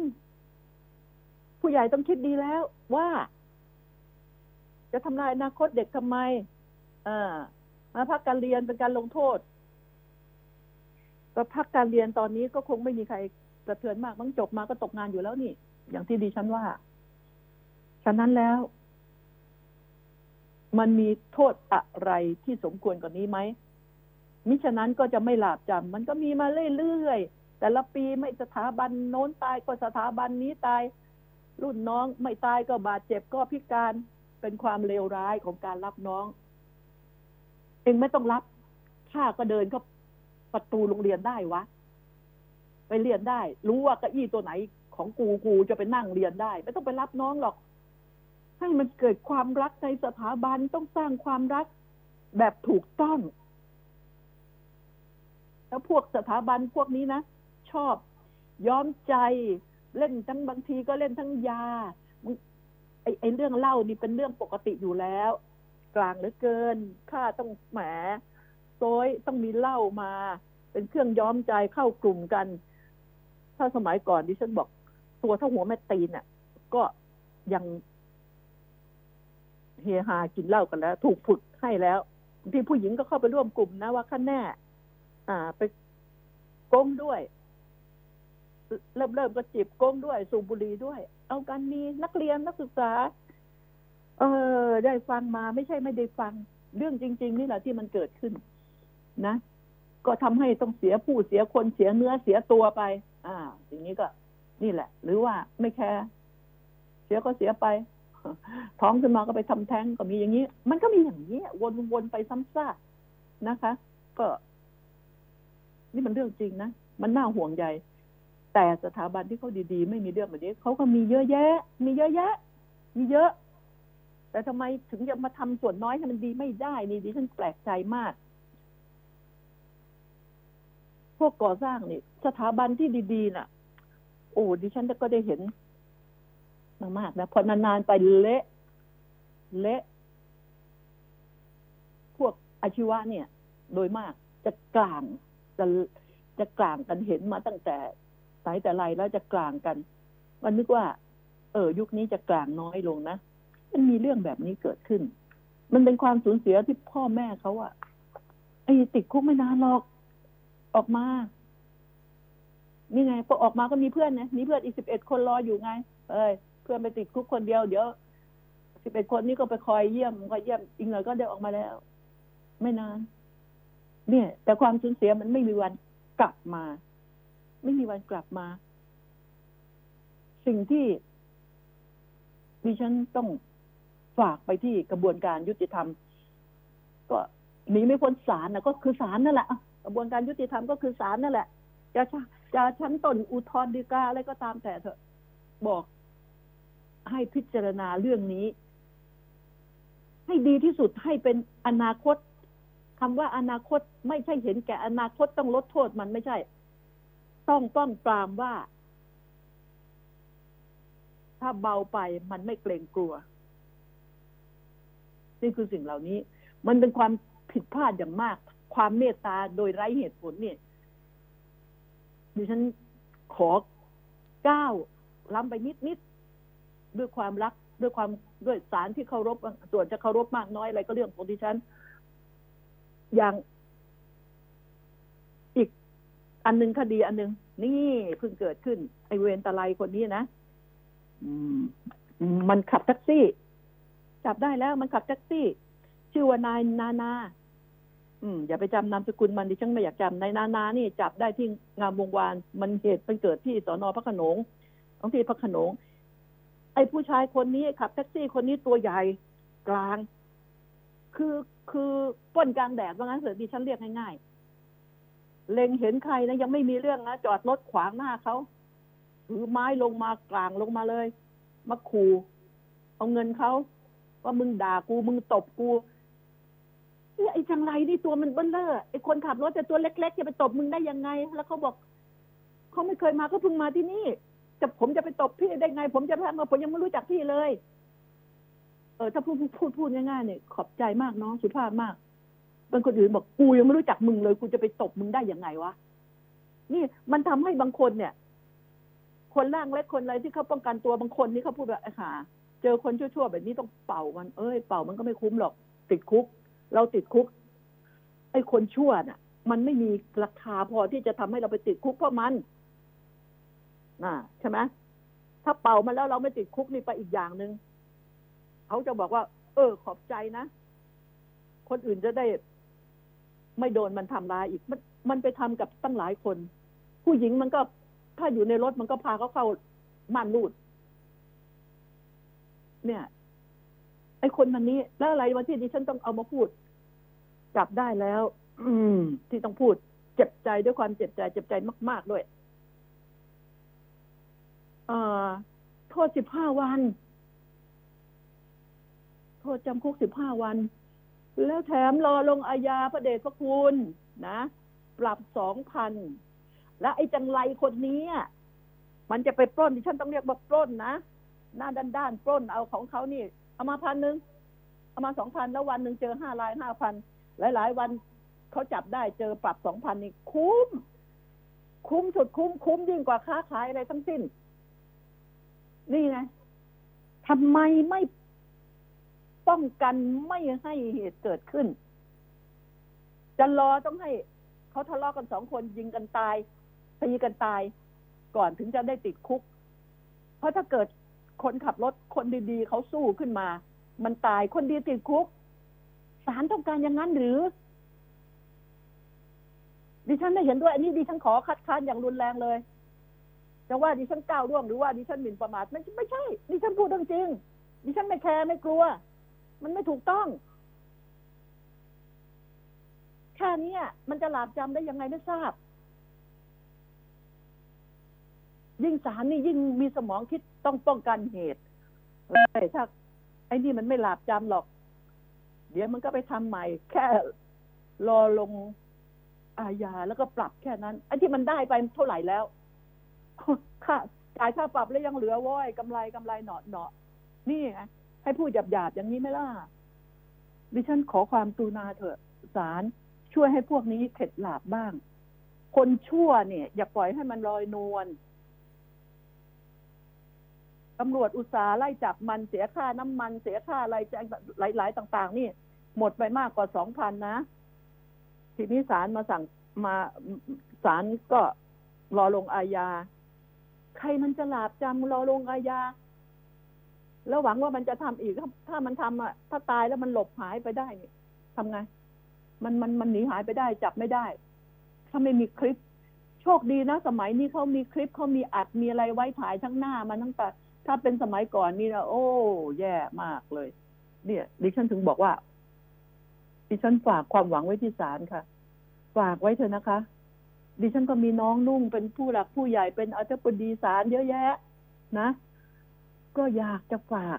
ผู้ใหญ่ต้องคิดดีแล้วว่า จะทำลายอนาคตเด็กทำไมอ่ามาพักการเรียนเป็นการลงโทษ ก็พักการเรียนตอนนี้ก็คงไม่มีใครกระเทือนมากมั้งจบมาก็ตกงานอยู่แล้วนี่ อย่างที่ดิฉันว่า ฉะนั้นแล้ว มันมีโทษอะไรที่สมควรกว่านี้ไหมมิฉะนั้นก็จะไม่หลาบจำมันก็มีมาเรื่อยๆ แต่ละปีไม่สถาบันโน้นตายก็สถาบันนี้ตาย รุ่นน้องไม่ตายก็บาดเจ็บก็พิการเป็นความเลวร้ายของการรับน้อง เองไม่ต้องรับข้าก็เดินเข้าประตูโรงเรียนได้วะ ไปเรียนได้ รู้ว่าเก้าอี้ตัวไหนของกูกูจะไปนั่งเรียนได้ ไม่ต้องไปรับน้องหรอก ให้มันเกิดความรักในสถาบันต้องสร้างความรักแบบถูกต้อง แล้วพวกสถาบันพวกนี้นะ ชอบ ย้อมใจเล่นทั้งบางทีก็เล่นทั้งยาไอไอเรื่องเล่านี่เป็นเรื่องปกติอยู่แล้ว กลางเหลือเกินข้าต้องแหมโซยต้องมีเหล้ามา เป็นเครื่องย้อมใจเข้ากลุ่มกัน ถ้าสมัยก่อนดิฉันบอก ตัวเท่าหัวแม่ตีนน่ะ ก็ยังเฮฮากินเหล้ากันแล้ว ถูกฝึกให้แล้วที่ผู้หญิงก็เข้าไปร่วมกลุ่มนะว่าขั้นแน่ อ่า ไปโก้งด้วย เริ่มเริ่มก็จีบโก้งด้วย สูบบุหรี่ด้วย เอากันมีนักเรียนนักศึกษา เออ ได้ฟังมาไม่ใช่ไม่ได้ฟัง เรื่องจริง ๆ นี่แหละที่มันเกิดขึ้น นะ ก็ทำให้ต้องเสียผู้เสียคนเสียเนื้อเสียตัวไป อ่าอย่างนี้ก็นี่แหละ หรือว่าไม่แคร์เสียก็เสียไป ท้องขึ้นมาก็ไปทำแท้งก็มีอย่างนี้ มันก็มีอย่างนี้วนๆไปซ้ำซากนะคะ ก็ นี่มันเรื่องจริงนะมันน่าห่วงใย แต่สถาบันที่เขาดีๆ ไม่มีเรื่องแบบนี้เขาก็มีเยอะแยะ มีเยอะแยะ มีเยอะ แต่ทำไมถึงจะมาทำส่วนน้อยให้มันดีไม่ได้ นี่ดิฉันแปลกใจมาก พวกก่อสร้างนี่ สถาบันที่ดีๆน่ะ โอ้ดิฉันก็ได้เห็นมากๆนะพอนานๆไปเละเละพวกอาชีวะเนี่ย โดยมากจะกลางจะจะกลางกันเห็นมาตั้งแต่ สายแต่ไรแล้วจะกลางกัน มันนึกว่า เออ ยุคนี้จะกลางน้อยลงนะมันมีเรื่องแบบนี้เกิดขึ้น มันเป็นความสูญเสียที่พ่อแม่เขาอะไอ้ติดคุกไม่นานหรอก ออกมา นี่ไงพอออกมาก็มีเพื่อนนะมีเพื่อนอีกสิบเอ็ดคนรออยู่ไง เอ้ยเพื่อนไปติดคุกคนเดียวเดี๋ยวสิบเอ็ดคนนี้ก็ไปคอยเยี่ยมคอยเยี่ยมอีกหน่อยก็เดี๋ยวออกมาแล้ว ไม่นาน เนี่ย แต่ความสูญเสียมันไม่มีวันกลับมา ไม่มีวันกลับมา สิ่งที่ดิฉันต้องฝากไปที่กระบวนการยุติธรรม ก็หนีไม่พ้นศาลนะก็คือศาลนั่นแหละกระบวนการยุติธรรมก็คือศาลนั่นแหละ จะจะชั้นต้นอุทธรณ์ฎีกาอะไรก็ตามแต่เถอะบอกให้พิจารณาเรื่องนี้ ให้ดีที่สุดให้เป็นอนาคตคำว่าอนาคตไม่ใช่เห็นแก่อนาคตต้องลดโทษมันไม่ใช่ ต้องป้องปรามว่า ถ้าเบาไปมันไม่เกรงกลัว นี่คือสิ่งเหล่านี้ มันเป็นความผิดพลาดอย่างมาก ความเมตตาโดยไร้เหตุผลเนี่ยดิฉันขอก้าวล้ำไปนิดนิดด้วยความรักด้วยความด้วยสารที่เคารพส่วนจะเคารพมากน้อยอะไรก็เรื่องของดิฉัน อย่าง อันหนึ่งคดีอันหนึ่งนี่เพิ่งเกิดขึ้น ไอเวนตะไลคนนี้นะอืมันขับแท็กซี่ จับได้แล้ว มันขับแท็กซี่ ชื่อว่านายนานา อืมอย่าไปจำนามสกุลมันดิฉันไม่อยากจำนายนานานี่ จับได้ที่งามวงวาน มันเหตุมันเกิดที่สอนอพระขนงท้องที่พระขนง ไอ้ผู้ชายคนนี้ขับแท็กซี่คนนี้ตัวใหญ่กลาง คือคือป้นกลางแดดว่างั้นเถอะดิฉันเรียกง่ายๆ เล็งเห็นใครนะยังไม่มีเรื่องนะจอดรถขวางหน้าเขาถือไม้ลงมากลางลงมาเลยมาขู่เอาเงินเขาว่ามึงด่ากูมึงตบกูเนี่ยไอ้จังไรนี่ตัวมันเบ้อเลอไอ้คนขับรถแต่ตัวเล็กๆจะไปตบมึงได้ยังไง แล้วเขาบอกเขาไม่เคยมาเขาเพิ่งมาที่นี่จะผมจะไปตบพี่ได้ไง ผมจะทำมาผมยังไม่รู้จักพี่เลย เออถ้าพูดพูดพูดง่ายๆเนี่ยขอบใจมากน้องสุภาพมาก บางคนอื่นบอกกูยังไม่รู้จักมึงเลยกูจะไปตบมึงได้ยังไงวะนี่มันทำให้บางคนเนี่ย คนร่างเล็กคนอะไรที่เขาป้องกันตัวบางคนนี่เขาพูดแบบไอ้ห่าเจอคนชั่วๆแบบนี้ต้องเป่ามันเอ้ยเป่ามันก็ไม่คุ้มหรอก ติดคุก เราติดคุก ไอ้คนชั่วน่ะ มันไม่มีราคาพอที่จะทำให้เราไปติดคุกเพราะมันน่ะใช่ไหมถ้าเป่ามาแล้วเราไม่ติดคุกนี่ไปอีกอย่างหนึ่งเขาจะบอกว่า เออขอบใจนะ คนอื่นจะได้ ไม่โดนมันทำร้ายอีก มันมันไปทำกับตั้งหลายคน ผู้หญิงมันก็ถ้าอยู่ในรถมันก็พาเขาเข้าม่านรูด เนี่ย ไอ้คนมันนี้แล้วอะไรวันที่ดิฉันต้องเอามาพูดจับได้แล้ว อืม ที่ต้องพูด เจ็บใจด้วยความเจ็บใจ เจ็บใจมาก ๆ ด้วยเอ่อโทษสิบห้าวัน โทษจำคุกสิบห้าวัน แล้วแถมรอลงอาญาพระเดชพระคุณนะ ปรับสองพันและไอ้จังไรคนนี้มันจะไปปล้นดิฉันต้องเรียกว่าปล้นนะหน้าด้านๆปล้นเอาของเขานี่ เอามาพันหนึ่งเอามาสองพันแล้ววันหนึ่งเจอห้ารายห้าพันหลาย ๆ วันเขาจับได้เจอปรับสองพันนี่คุ้ม คุ้มสุดคุ้มคุ้มยิ่งกว่าค้าขายอะไรทั้งสิ้น นี่ไงทำไมไม่ ป้องกันไม่ให้เหตุเกิดขึ้น จะรอต้องให้เขาทะเลาะกันสองคนยิงกันตายตีกันตาย ก่อนถึงจะได้ติดคุก เพราะถ้าเกิดคนขับรถคนดีๆเขาสู้ขึ้นมา มันตายคนดีติดคุกศาลต้องการอย่างนั้นหรือ ดิฉันไม่เห็นด้วย อันนี้ดิฉันขอคัดค้านอย่างรุนแรงเลยจะว่าดิฉันก้าวร่วงหรือว่าดิฉันหมิ่นประมาทไม่ไม่ใช่ดิฉันพูดจริงดิฉันไม่แคร์ไม่กลัว มันไม่ถูกต้อง แค่นี้มันจะหลาบจำได้ยังไงไม่ทราบ ยิ่งสารนี่ยิ่งมีสมองคิดต้องป้องกันเหตุเฮ้ยถ้าไอ้นี่มันไม่หลาบจำหรอก เดี๋ยวมันก็ไปทำใหม่ แค่รอลงอาญาแล้วก็ปรับแค่นั้นไอ้ที่มันได้ไปเท่าไหร่แล้วค่าจ่ายค่าปรับแล้วยังเหลือว้อยกำไรกำไรหนอหนอนี่ไง ให้พูดหยาบๆอย่างนี้ไหมล่ะดิฉันขอความกรุณาเถอะศาลช่วยให้พวกนี้เข็ดหลาบบ้าง คนชั่วเนี่ย อย่าปล่อยให้มันลอยนวลตำรวจอุตสาห์ไล่จับมันเสียค่าน้ำมัน เสียค่าอะไรแจ้งหลาย ๆ ต่าง ๆ นี่ หมดไปมากกว่าสองพันนะ ทีนี้ศาลมาสั่งมาศาลก็รอลงอาญา ใครมันจะหลาบจำรอลงอาญา แล้วหวังว่ามันจะทำอีกถ้าถ้ามันทำอะถ้าตายแล้วมันหลบหายไปได้นี่ทำไง มันมันมันหนีหายไปได้ จับไม่ได้ ถ้าไม่มีคลิป โชคดีนะ สมัยนี้เขามีคลิปเขามีอัดมีอะไรไว้ถ่ายทั้งหน้ามันทั้งแต่ถ้าเป็นสมัยก่อนนี่นะโอ้แย่มากเลย เนี่ย ดิฉันถึงบอกว่า ดิฉันฝากความหวังไว้ที่ศาลค่ะ ฝากไว้เถอะนะคะ ดิฉันก็มีน้องนุ่งเป็นผู้หลักผู้ใหญ่เป็นอธิบดีศาลเยอะแยะ นะ ก็อยากจะฝาก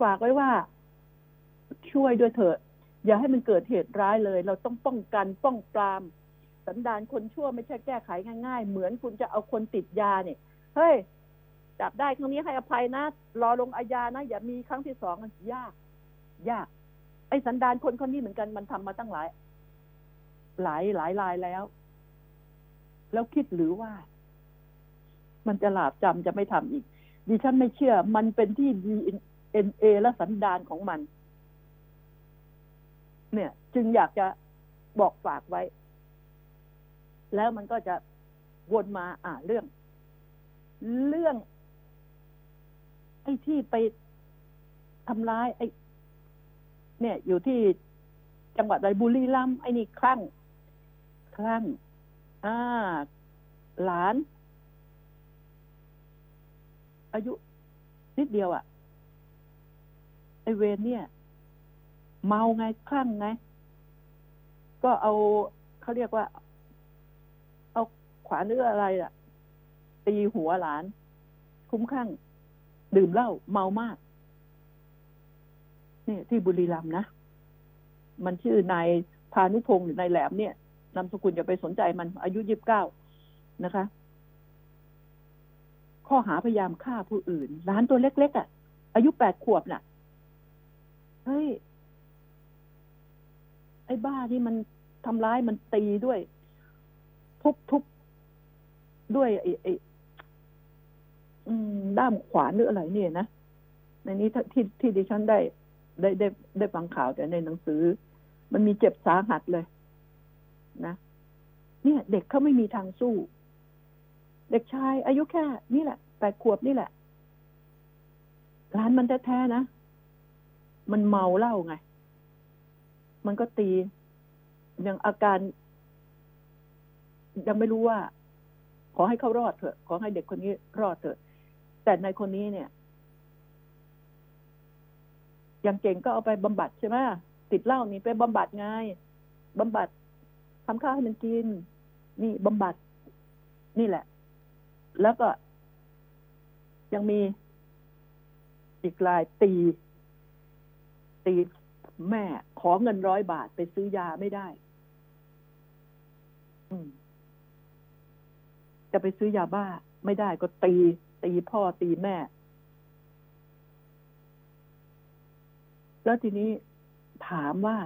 ฝากไว้ว่า ช่วยด้วยเถอะ อย่าให้มันเกิดเหตุร้ายเลย เราต้องป้องกันป้องปราม สันดานคนชั่วไม่ใช่แก้ไขง่ายๆ เหมือนคุณจะเอาคนติดยาเนี่ยเฮ้ยจับได้ครั้งนี้ให้อภัยนะ รอลงอาญานะ อย่ามีครั้งที่สองมันยาก ยาก ไอ้สันดานคนคนนี้เหมือนกันมันทำมาตั้งหลาย หลายหลายรายแล้ว แล้วคิดหรือว่า มันจะหลาบจำจะไม่ทำอีก ดิฉันไม่เชื่อ มันเป็นที่ DNA และสันดานของมัน เนี่ย จึงอยากจะบอกฝากไว้ แล้วมันก็จะวนมาอ่าเรื่อง เรื่อง ไอ้ที่ไปทำร้าย ไอ้ เนี่ย อยู่ที่จังหวัดไรบุรีรัมย์ไอ้นี่คลั่งคลั่งอ่า หลาน อายุนิดเดียวอะ่ะไอเวนเนี่ย เมาไงคลั่งไง ก็เอาเขาเรียกว่า เอาขวานเนื้ออะไรอะ่ะ ตีหัวหลาน คุ้มข้างดื่มเหล้าเมามากนี่ที่บุรีรัมย์นะ มันชื่อนายพานุพงศ์หรือนายแหลมเนี่ยนามสกุลอย่าไปสนใจมันอายุยีิบเก้านะคะ ข้อหาพยายามฆ่าผู้อื่นร้านตัวเล็กๆอะ่ะ อายุแปดขวบน่ะเฮ้ยไอ้บ้าที่มันทำร้ายมันตีด้วยทุบทุบด้วยไอ้ไอ้อืมด้ามขวานหรืออะไรเนี่ยนะในนี้ที่ที่ดิฉันได้ได้ได้ได้ฟังข่าวแต่ในหนังสือ มันมีเจ็บสาหัสเลย นะเนี่ย เด็กเขาไม่มีทางสู้ เด็กชาย อายุแค่นี่แหละแปดขวบนี่แหละร้านมันแท้ๆนะมันเมาเหล้าไง มันก็ตียังอาการ ยังไม่รู้ว่า ขอให้เขารอดเถอะ ขอให้เด็กคนนี้รอดเถอะ แต่ในคนนี้เนี่ยยังเก่งก็เอาไปบำบัดใช่ไหมติดเหล้านี่ไปบำบัดไงบำบัดทำข้าวให้มันกิน นี่บำบัด นี่แหละ แล้วก็ ยังมีอีกลายตี ตีแม่ขอเงินร้อยบาทไปซื้อยาไม่ได้ อืม จะไปซื้อยาบ้า ไม่ได้ก็ตี ตีพ่อตีแม่ แล้วทีนี้ถามว่า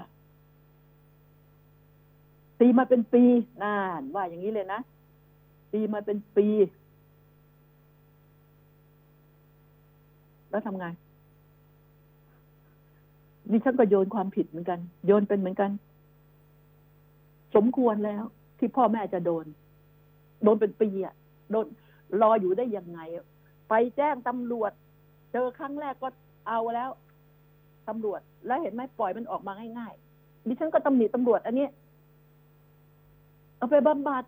ตีมาเป็นปีนานว่าอย่างนี้เลยนะตีมาเป็นปี แล้วทำไงดิฉันก็โยนความผิดเหมือนกัน โยนเป็นเหมือนกัน สมควรแล้ว ที่พ่อแม่จะโดน โดนเป็นปีอะโดนรออยู่ได้ยังไง ไปแจ้งตำรวจ เจอครั้งแรกก็เอาแล้วตำรวจ แล้วเห็นไหมปล่อยมันออกมาง่ายๆดิฉันก็ตำหนิตำรวจ อันนี้เอาไปบำบัด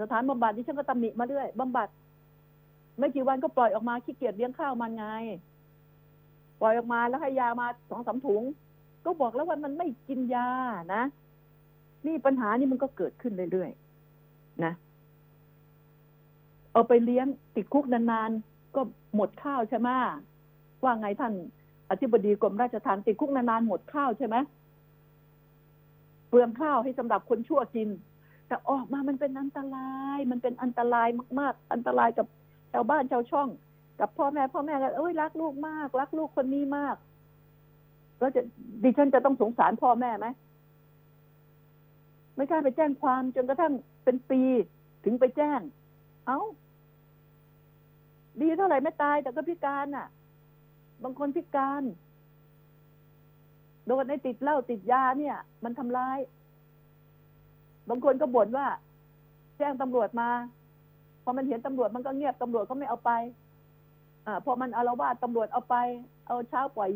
สถานบำบัดดิฉันก็ตำหนิมาเรื่อยบำบัด ไม่กี่วันก็ปล่อยออกมาขี้เกียจเลี้ยงข้าวมันไง ปล่อยออกมาแล้วให้ยามาสองสามถุง ก็บอกแล้วว่ามันไม่กินยานะ นี่ปัญหานี่มันก็เกิดขึ้นเรื่อยๆนะเอาไปเลี้ยงติดคุกนานๆก็หมดข้าวใช่ไหมว่าไงท่านอธิบดีกรมราชทัณฑ์ติดคุกนานๆหมดข้าวใช่ไหมเปลืองข้าวให้สำหรับคนชั่วกิน แต่ออกมามันเป็นอันตราย มันเป็นอันตรายมาก ๆ อันตรายกับ ชาวบ้านชาวช่อง กับพ่อแม่พ่อแม่ก็เอ้ยรักลูกมาก รักลูกคนนี้มาก แล้วจะดิฉันจะต้องสงสารพ่อแม่ไหมไม่กล้าไปแจ้งความจนกระทั่งเป็นปีถึงไปแจ้ง เอา้า ดีเท่าไหร่ไม่ตาย แต่ก็พิการน่ะ บางคนพิการ โดนไอ้ติดเหล้าติดยาเนี่ย มันทำร้าย บางคนก็บ่นว่า แจ้งตำรวจมา อมันเห็นตำรวจมันก็เงียบตำรวจก็ไม่เอาไป อ่าพอมันอารวาสตำรวจเอาไป เอาเช้าปล่อย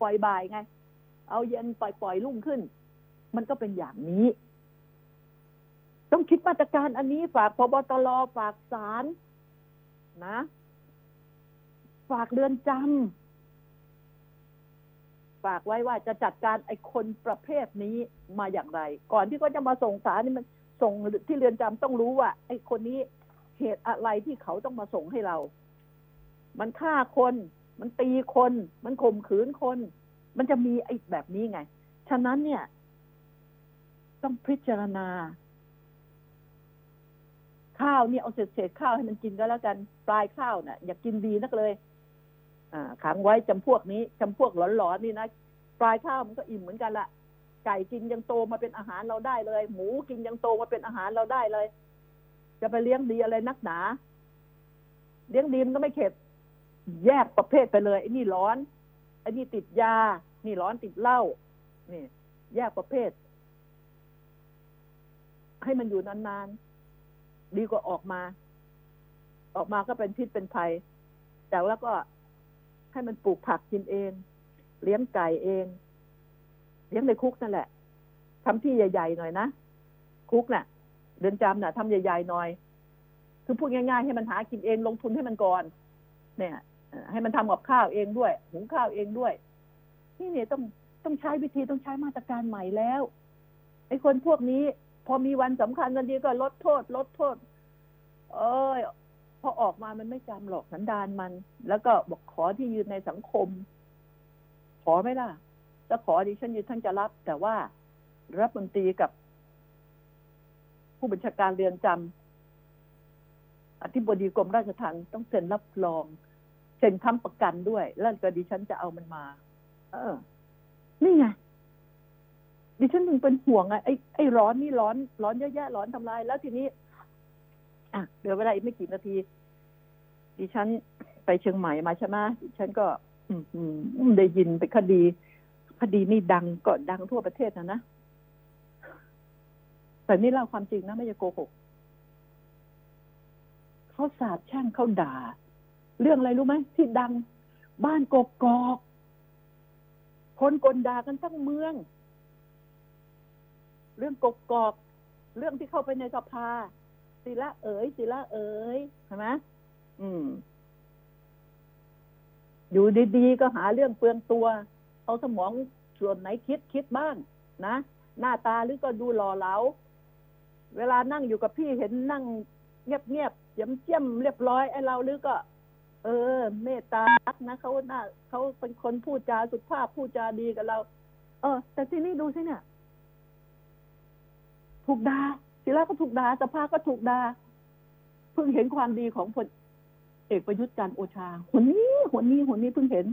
ปล่อยบ่ายไง เอาเย็นปล่อยปล่อยรุ่งขึ้น มันก็เป็นอย่างนี้ ต้องคิดมาตรการอันนี้ฝากพบตรฝากศาลนะ ฝากเรือนจำฝากไว้ว่าจะจัดการไอ้คนประเภทนี้มาอย่างไร ก่อนที่เขาจะมาส่งสารนี่มันส่งที่เรือนจำต้องรู้ว่าไอ้คนนี้ เหตุอะไรที่เขาต้องมาส่งให้เรา มันฆ่าคน มันตีคน มันข่มขืนคน มันจะมีไอ้แบบนี้ไง ฉะนั้นเนี่ย ต้องพิจารณา ข้าวเนี่ยเอาเศษเศษข้าวให้มันกินก็แล้วกัน ปลายข้าวน่ะ อย่ากกินดีนักเลย อ่าขังไว้จำพวกนี้จำพวกหลอนๆนี่นะปลายข้าวมันก็อิ่มเหมือนกันละไก่กินยังโตมาเป็นอาหารเราได้เลย หมูกินยังโตมาเป็นอาหารเราได้เลย จะไปเลี้ยงดีอะไรนักหนา เลี้ยงดีมันก็ไม่เข็ด แยกประเภทไปเลยไอ้นี่ร้อนไอ้นี่ติดยา นี่ร้อนติดเหล้านี่ แยกประเภท ให้มันอยู่นานๆ ดีกว่าออกมา ออกมาก็เป็นพิษเป็นภัย แต่แล้วก็ให้มันปลูกผักกินเอง เลี้ยงไก่เอง เลี้ยงในคุกนั่นแหละทำที่ใหญ่ ๆ หน่อยนะ คุกน่ะ เรือนจำน่ะทำใหญ่ๆหน่อย คือพูดง่ายๆ ให้มันหากินเองลงทุนให้มันก่อน เนี่ยให้มันทำกับข้าวเองด้วย หุงข้าวเองด้วย นี่เนี่ยต้องต้องใช้วิธีต้องใช้มาตรการใหม่แล้วไอ้คนพวกนี้ พอมีวันสำคัญกันดีก็ลดโทษ ลดโทษ เอ้ยพอออกมามันไม่จำหรอกสันดานมัน แล้วก็บอกขอที่ยืนในสังคม ขอไหมล่ะถ้าขอดิฉันยืนท่านจะรับ แต่ว่ารัฐมนตรีกับ ผู้บัญชาการเรือนจำอธิบดีกรมราชทัณฑ์ต้องเซ็นรับรอง เซ็นค้ำประกันด้วย แล้วก็ดิฉันจะเอามันมา เออ นี่ไงดิฉันถึงเป็นห่วงไงไอ้ไอ้ร้อนนี่ร้อนร้อนเยอะแยะร้อนทำลาย แล้วทีนี้ อะเหลือเวลาอีกไม่กี่นาที ดิฉันไปเชียงใหม่มาใช่ไหมดิฉันก็ อืมได้ยินเป็นคดี คดีนี่ดังก็ดังทั่วประเทศนะนะ แต่นี่เล่าความจริงนะไม่ใช่โกหกเขาสาบแช่งเขาด่า เรื่องอะไรรู้ไหมที่ดัง บ้านกกกอกคนกลด่ากันทั้งเมือง เรื่องกกกอก เรื่องที่เข้าไปในสภาศิละเอ๋ยศิละเอ๋ยใช่ไหมอืม อยู่ดีๆก็หาเรื่องเปลืองตัว เอาสมองส่วนไหนคิดคิดบ้าง นะ หน้าตาหรือก็ดูหล่อเหลา เวลานั่งอยู่กับพี่เห็นนั่งเงียบๆเจียมเจียมเรียบร้อยไอ้เราหรือก็ เออ เมตตารักนะเขาหน้าเขาเป็นคนพูดจาสุภาพพูดจาดีกับเรา เออ แต่ที่นี่ดูสิเนี่ย ถูกดา่าศิลาก็ถูกดา่าสภาก็ถูกดา่าเพิ่งเห็นความดีของพลเอกประยุทธ์จันทร์โอชาหัวนี้หัวนี้หัวนี้เพิ่งเห็น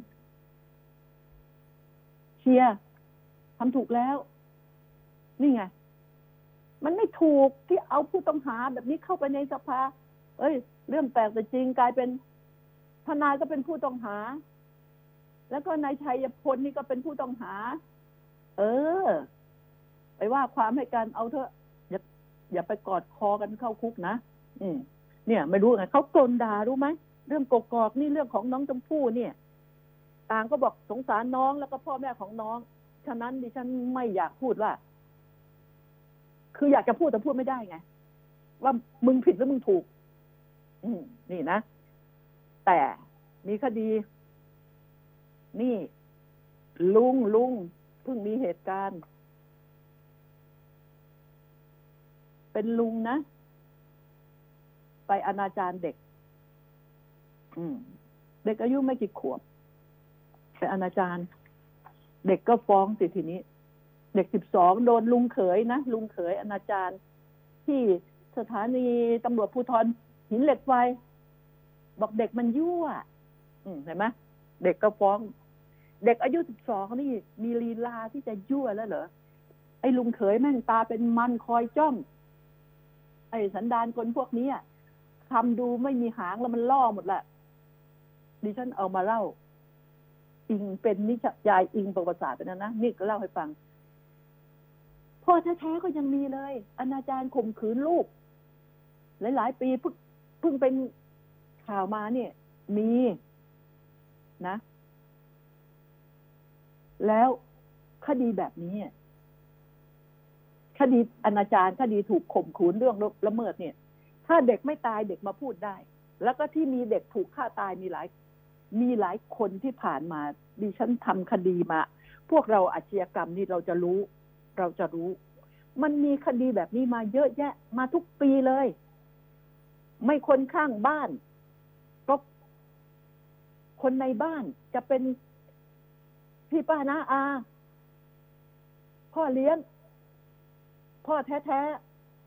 เชียร์ทำถูกแล้ว นี่ไง มันไม่ถูกที่เอาผู้ต้องหาแบบนี้เข้าไปในสภา เอ้ย เรื่องแปลกแต่จริงกลายเป็นทนายก็เป็นผู้ต้องหา แล้วก็นายชัยพลนี่ก็เป็นผู้ต้องหา เออ ไปว่าความให้กันเอาเถอะ อย่าอย่าไปกอดคอกันเข้าคุกนะอืมเนี่ย ไม่รู้ไงเขากลนด่ารู้ไหมเรื่องกกอกนี่เรื่องของน้องชมพู่เนี่ย ต่างก็บอกสงสารน้องแล้วก็พ่อแม่ของน้อง ฉะนั้นดิฉันไม่อยากพูดว่า คืออยากจะพูดแต่พูดไม่ได้ไง ว่ามึงผิดหรือมึงถูก อืนี่นะ แต่มีคดี นี่ ลุงลุงเพิ่งมีเหตุการณ์ เป็นลุงนะ ไปอนาจารเด็ก อืม เด็กอายุไม่กี่ขวบ ไปอนาจารเด็กก็ฟ้องสิทีนี้ เด็กสิบสองโดนลุงเขยนะลุงเขยอนาจารที่สถานีตำรวจภูธรหินเหล็กไฟบอกเด็กมันยั่วเห็นไหมเด็กก็ฟ้อง เด็กอายุสิบสองนี่มีลีลาที่จะยั่วแล้วเหรอไอ้ลุงเขยแม่งตาเป็นมันคอยจ้อง ไอ้สันดานคนพวกนี้ทำดูไม่มีหางแล้วมันล่อหมดแหละดิฉันเอามาเล่า อิงเป็นนิยายอิงประวัติศาสตร์ไปนะนะนี่ก็เล่าให้ฟัง พ่อแท้ๆก็ยังมีเลยอนาจารข่มขืนลูก หลายๆ ปีเพิ่งเพิ่งเป็นข่าวมาเนี่ย มีนะ แล้วคดีแบบนี้คดีอนาจารคดีถูกข่มขืนเรื่องละเมิดเนี่ย ถ้าเด็กไม่ตายเด็กมาพูดได้ แล้วก็ที่มีเด็กถูกฆ่าตายมีหลาย มีหลายคนที่ผ่านมาดิฉันทำคดีมา พวกเราอาชญากรรมนี่เราจะรู้ เราจะรู้ มันมีคดีแบบนี้มาเยอะแยะ มาทุกปีเลย ไม่คนข้างบ้านก็คนในบ้านจะเป็นพี่ป้าน้าอา พ่อเลี้ยง พ่อแท้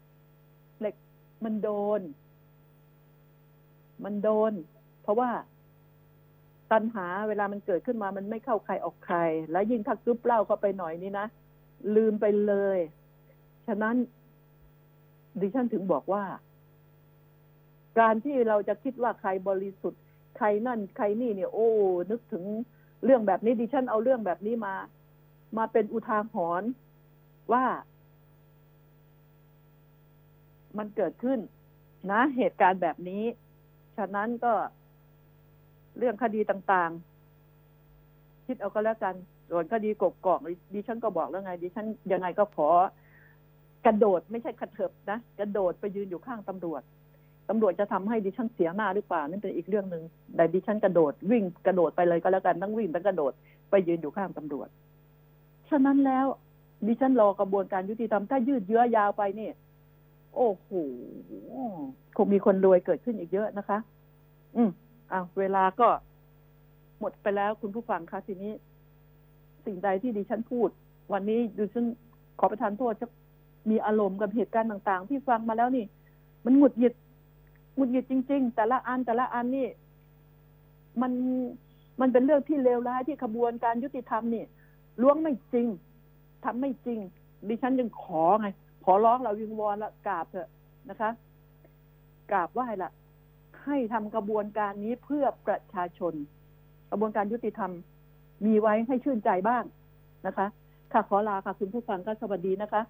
ๆเหล็กมันโดน มันโดน เพราะว่าตัณหาเวลามันเกิดขึ้นมามันไม่เข้าใครออกใคร แล้วยิ่งถ้ากึบเล้าเข้าไปหน่อยนี่นะ ลืมไปเลย ฉะนั้นดิฉันถึงบอกว่า การที่เราจะคิดว่าใครบริสุทธิ์ ใครนั่น ใครนี่เนี่ย โอ้ นึกถึงเรื่องแบบนี้ดิฉันเอาเรื่องแบบนี้มา มาเป็นอุทาหรณ์ว่ามันเกิดขึ้น นะ เหตุการณ์แบบนี้ ฉะนั้นก็เรื่องคดีต่างๆ คิดเอาก็แล้วกัน ส่วนคดีกบกอกดิฉันก็บอกแล้วไง ดิฉันยังไงก็ขอกระโดดไม่ใช่กระเถิบนะกระโดดไปยืนอยู่ข้างตำรวจตำรวจจะทำให้ดิฉันเสียหน้าหรือเปล่านั่นเป็นอีกเรื่องหนึ่งแต่ดิฉันกระโดดวิ่งกระโดดไปเลยก็แล้วกันทั้งวิ่งทั้งกระโดดไปยืนอยู่ข้างตำรวจ ฉะนั้นแล้วดิฉันรอกระบวนการยุติธรรมถ้ายืดเยื้อยาวไปเนี่ยโอ้โหคงมีคนรวยเกิดขึ้นอีกเยอะนะคะ อืมอะเวลาก็หมดไปแล้วคุณผู้ฟังคะทีนี้ สิ่งใดที่ดิฉันพูด วันนี้ดิฉันขอประทานโทษจะมีอารมณ์กับเหตุการณ์ต่าง ๆ ที่ฟังมาแล้วนี่ มันหงุดหงิดหงุดหงิดจริง ๆ แต่ละอันแต่ละอันนี่ มันมันเป็นเรื่องที่เลวร้ายที่ขบวนการยุติธรรมนี่ล้วงไม่จริงทำไม่จริง ดิฉันยังขอไง ขอร้องเราวิงวอนละกราบเถอะนะคะกราบไหว้ละให้ทำกระบวนการนี้เพื่อประชาชน กระบวนการยุติธรรม มีไว้ให้ชื่นใจบ้างนะคะ ค่ะขอลาค่ะคุณผู้ฟังก็สวัสดีนะคะ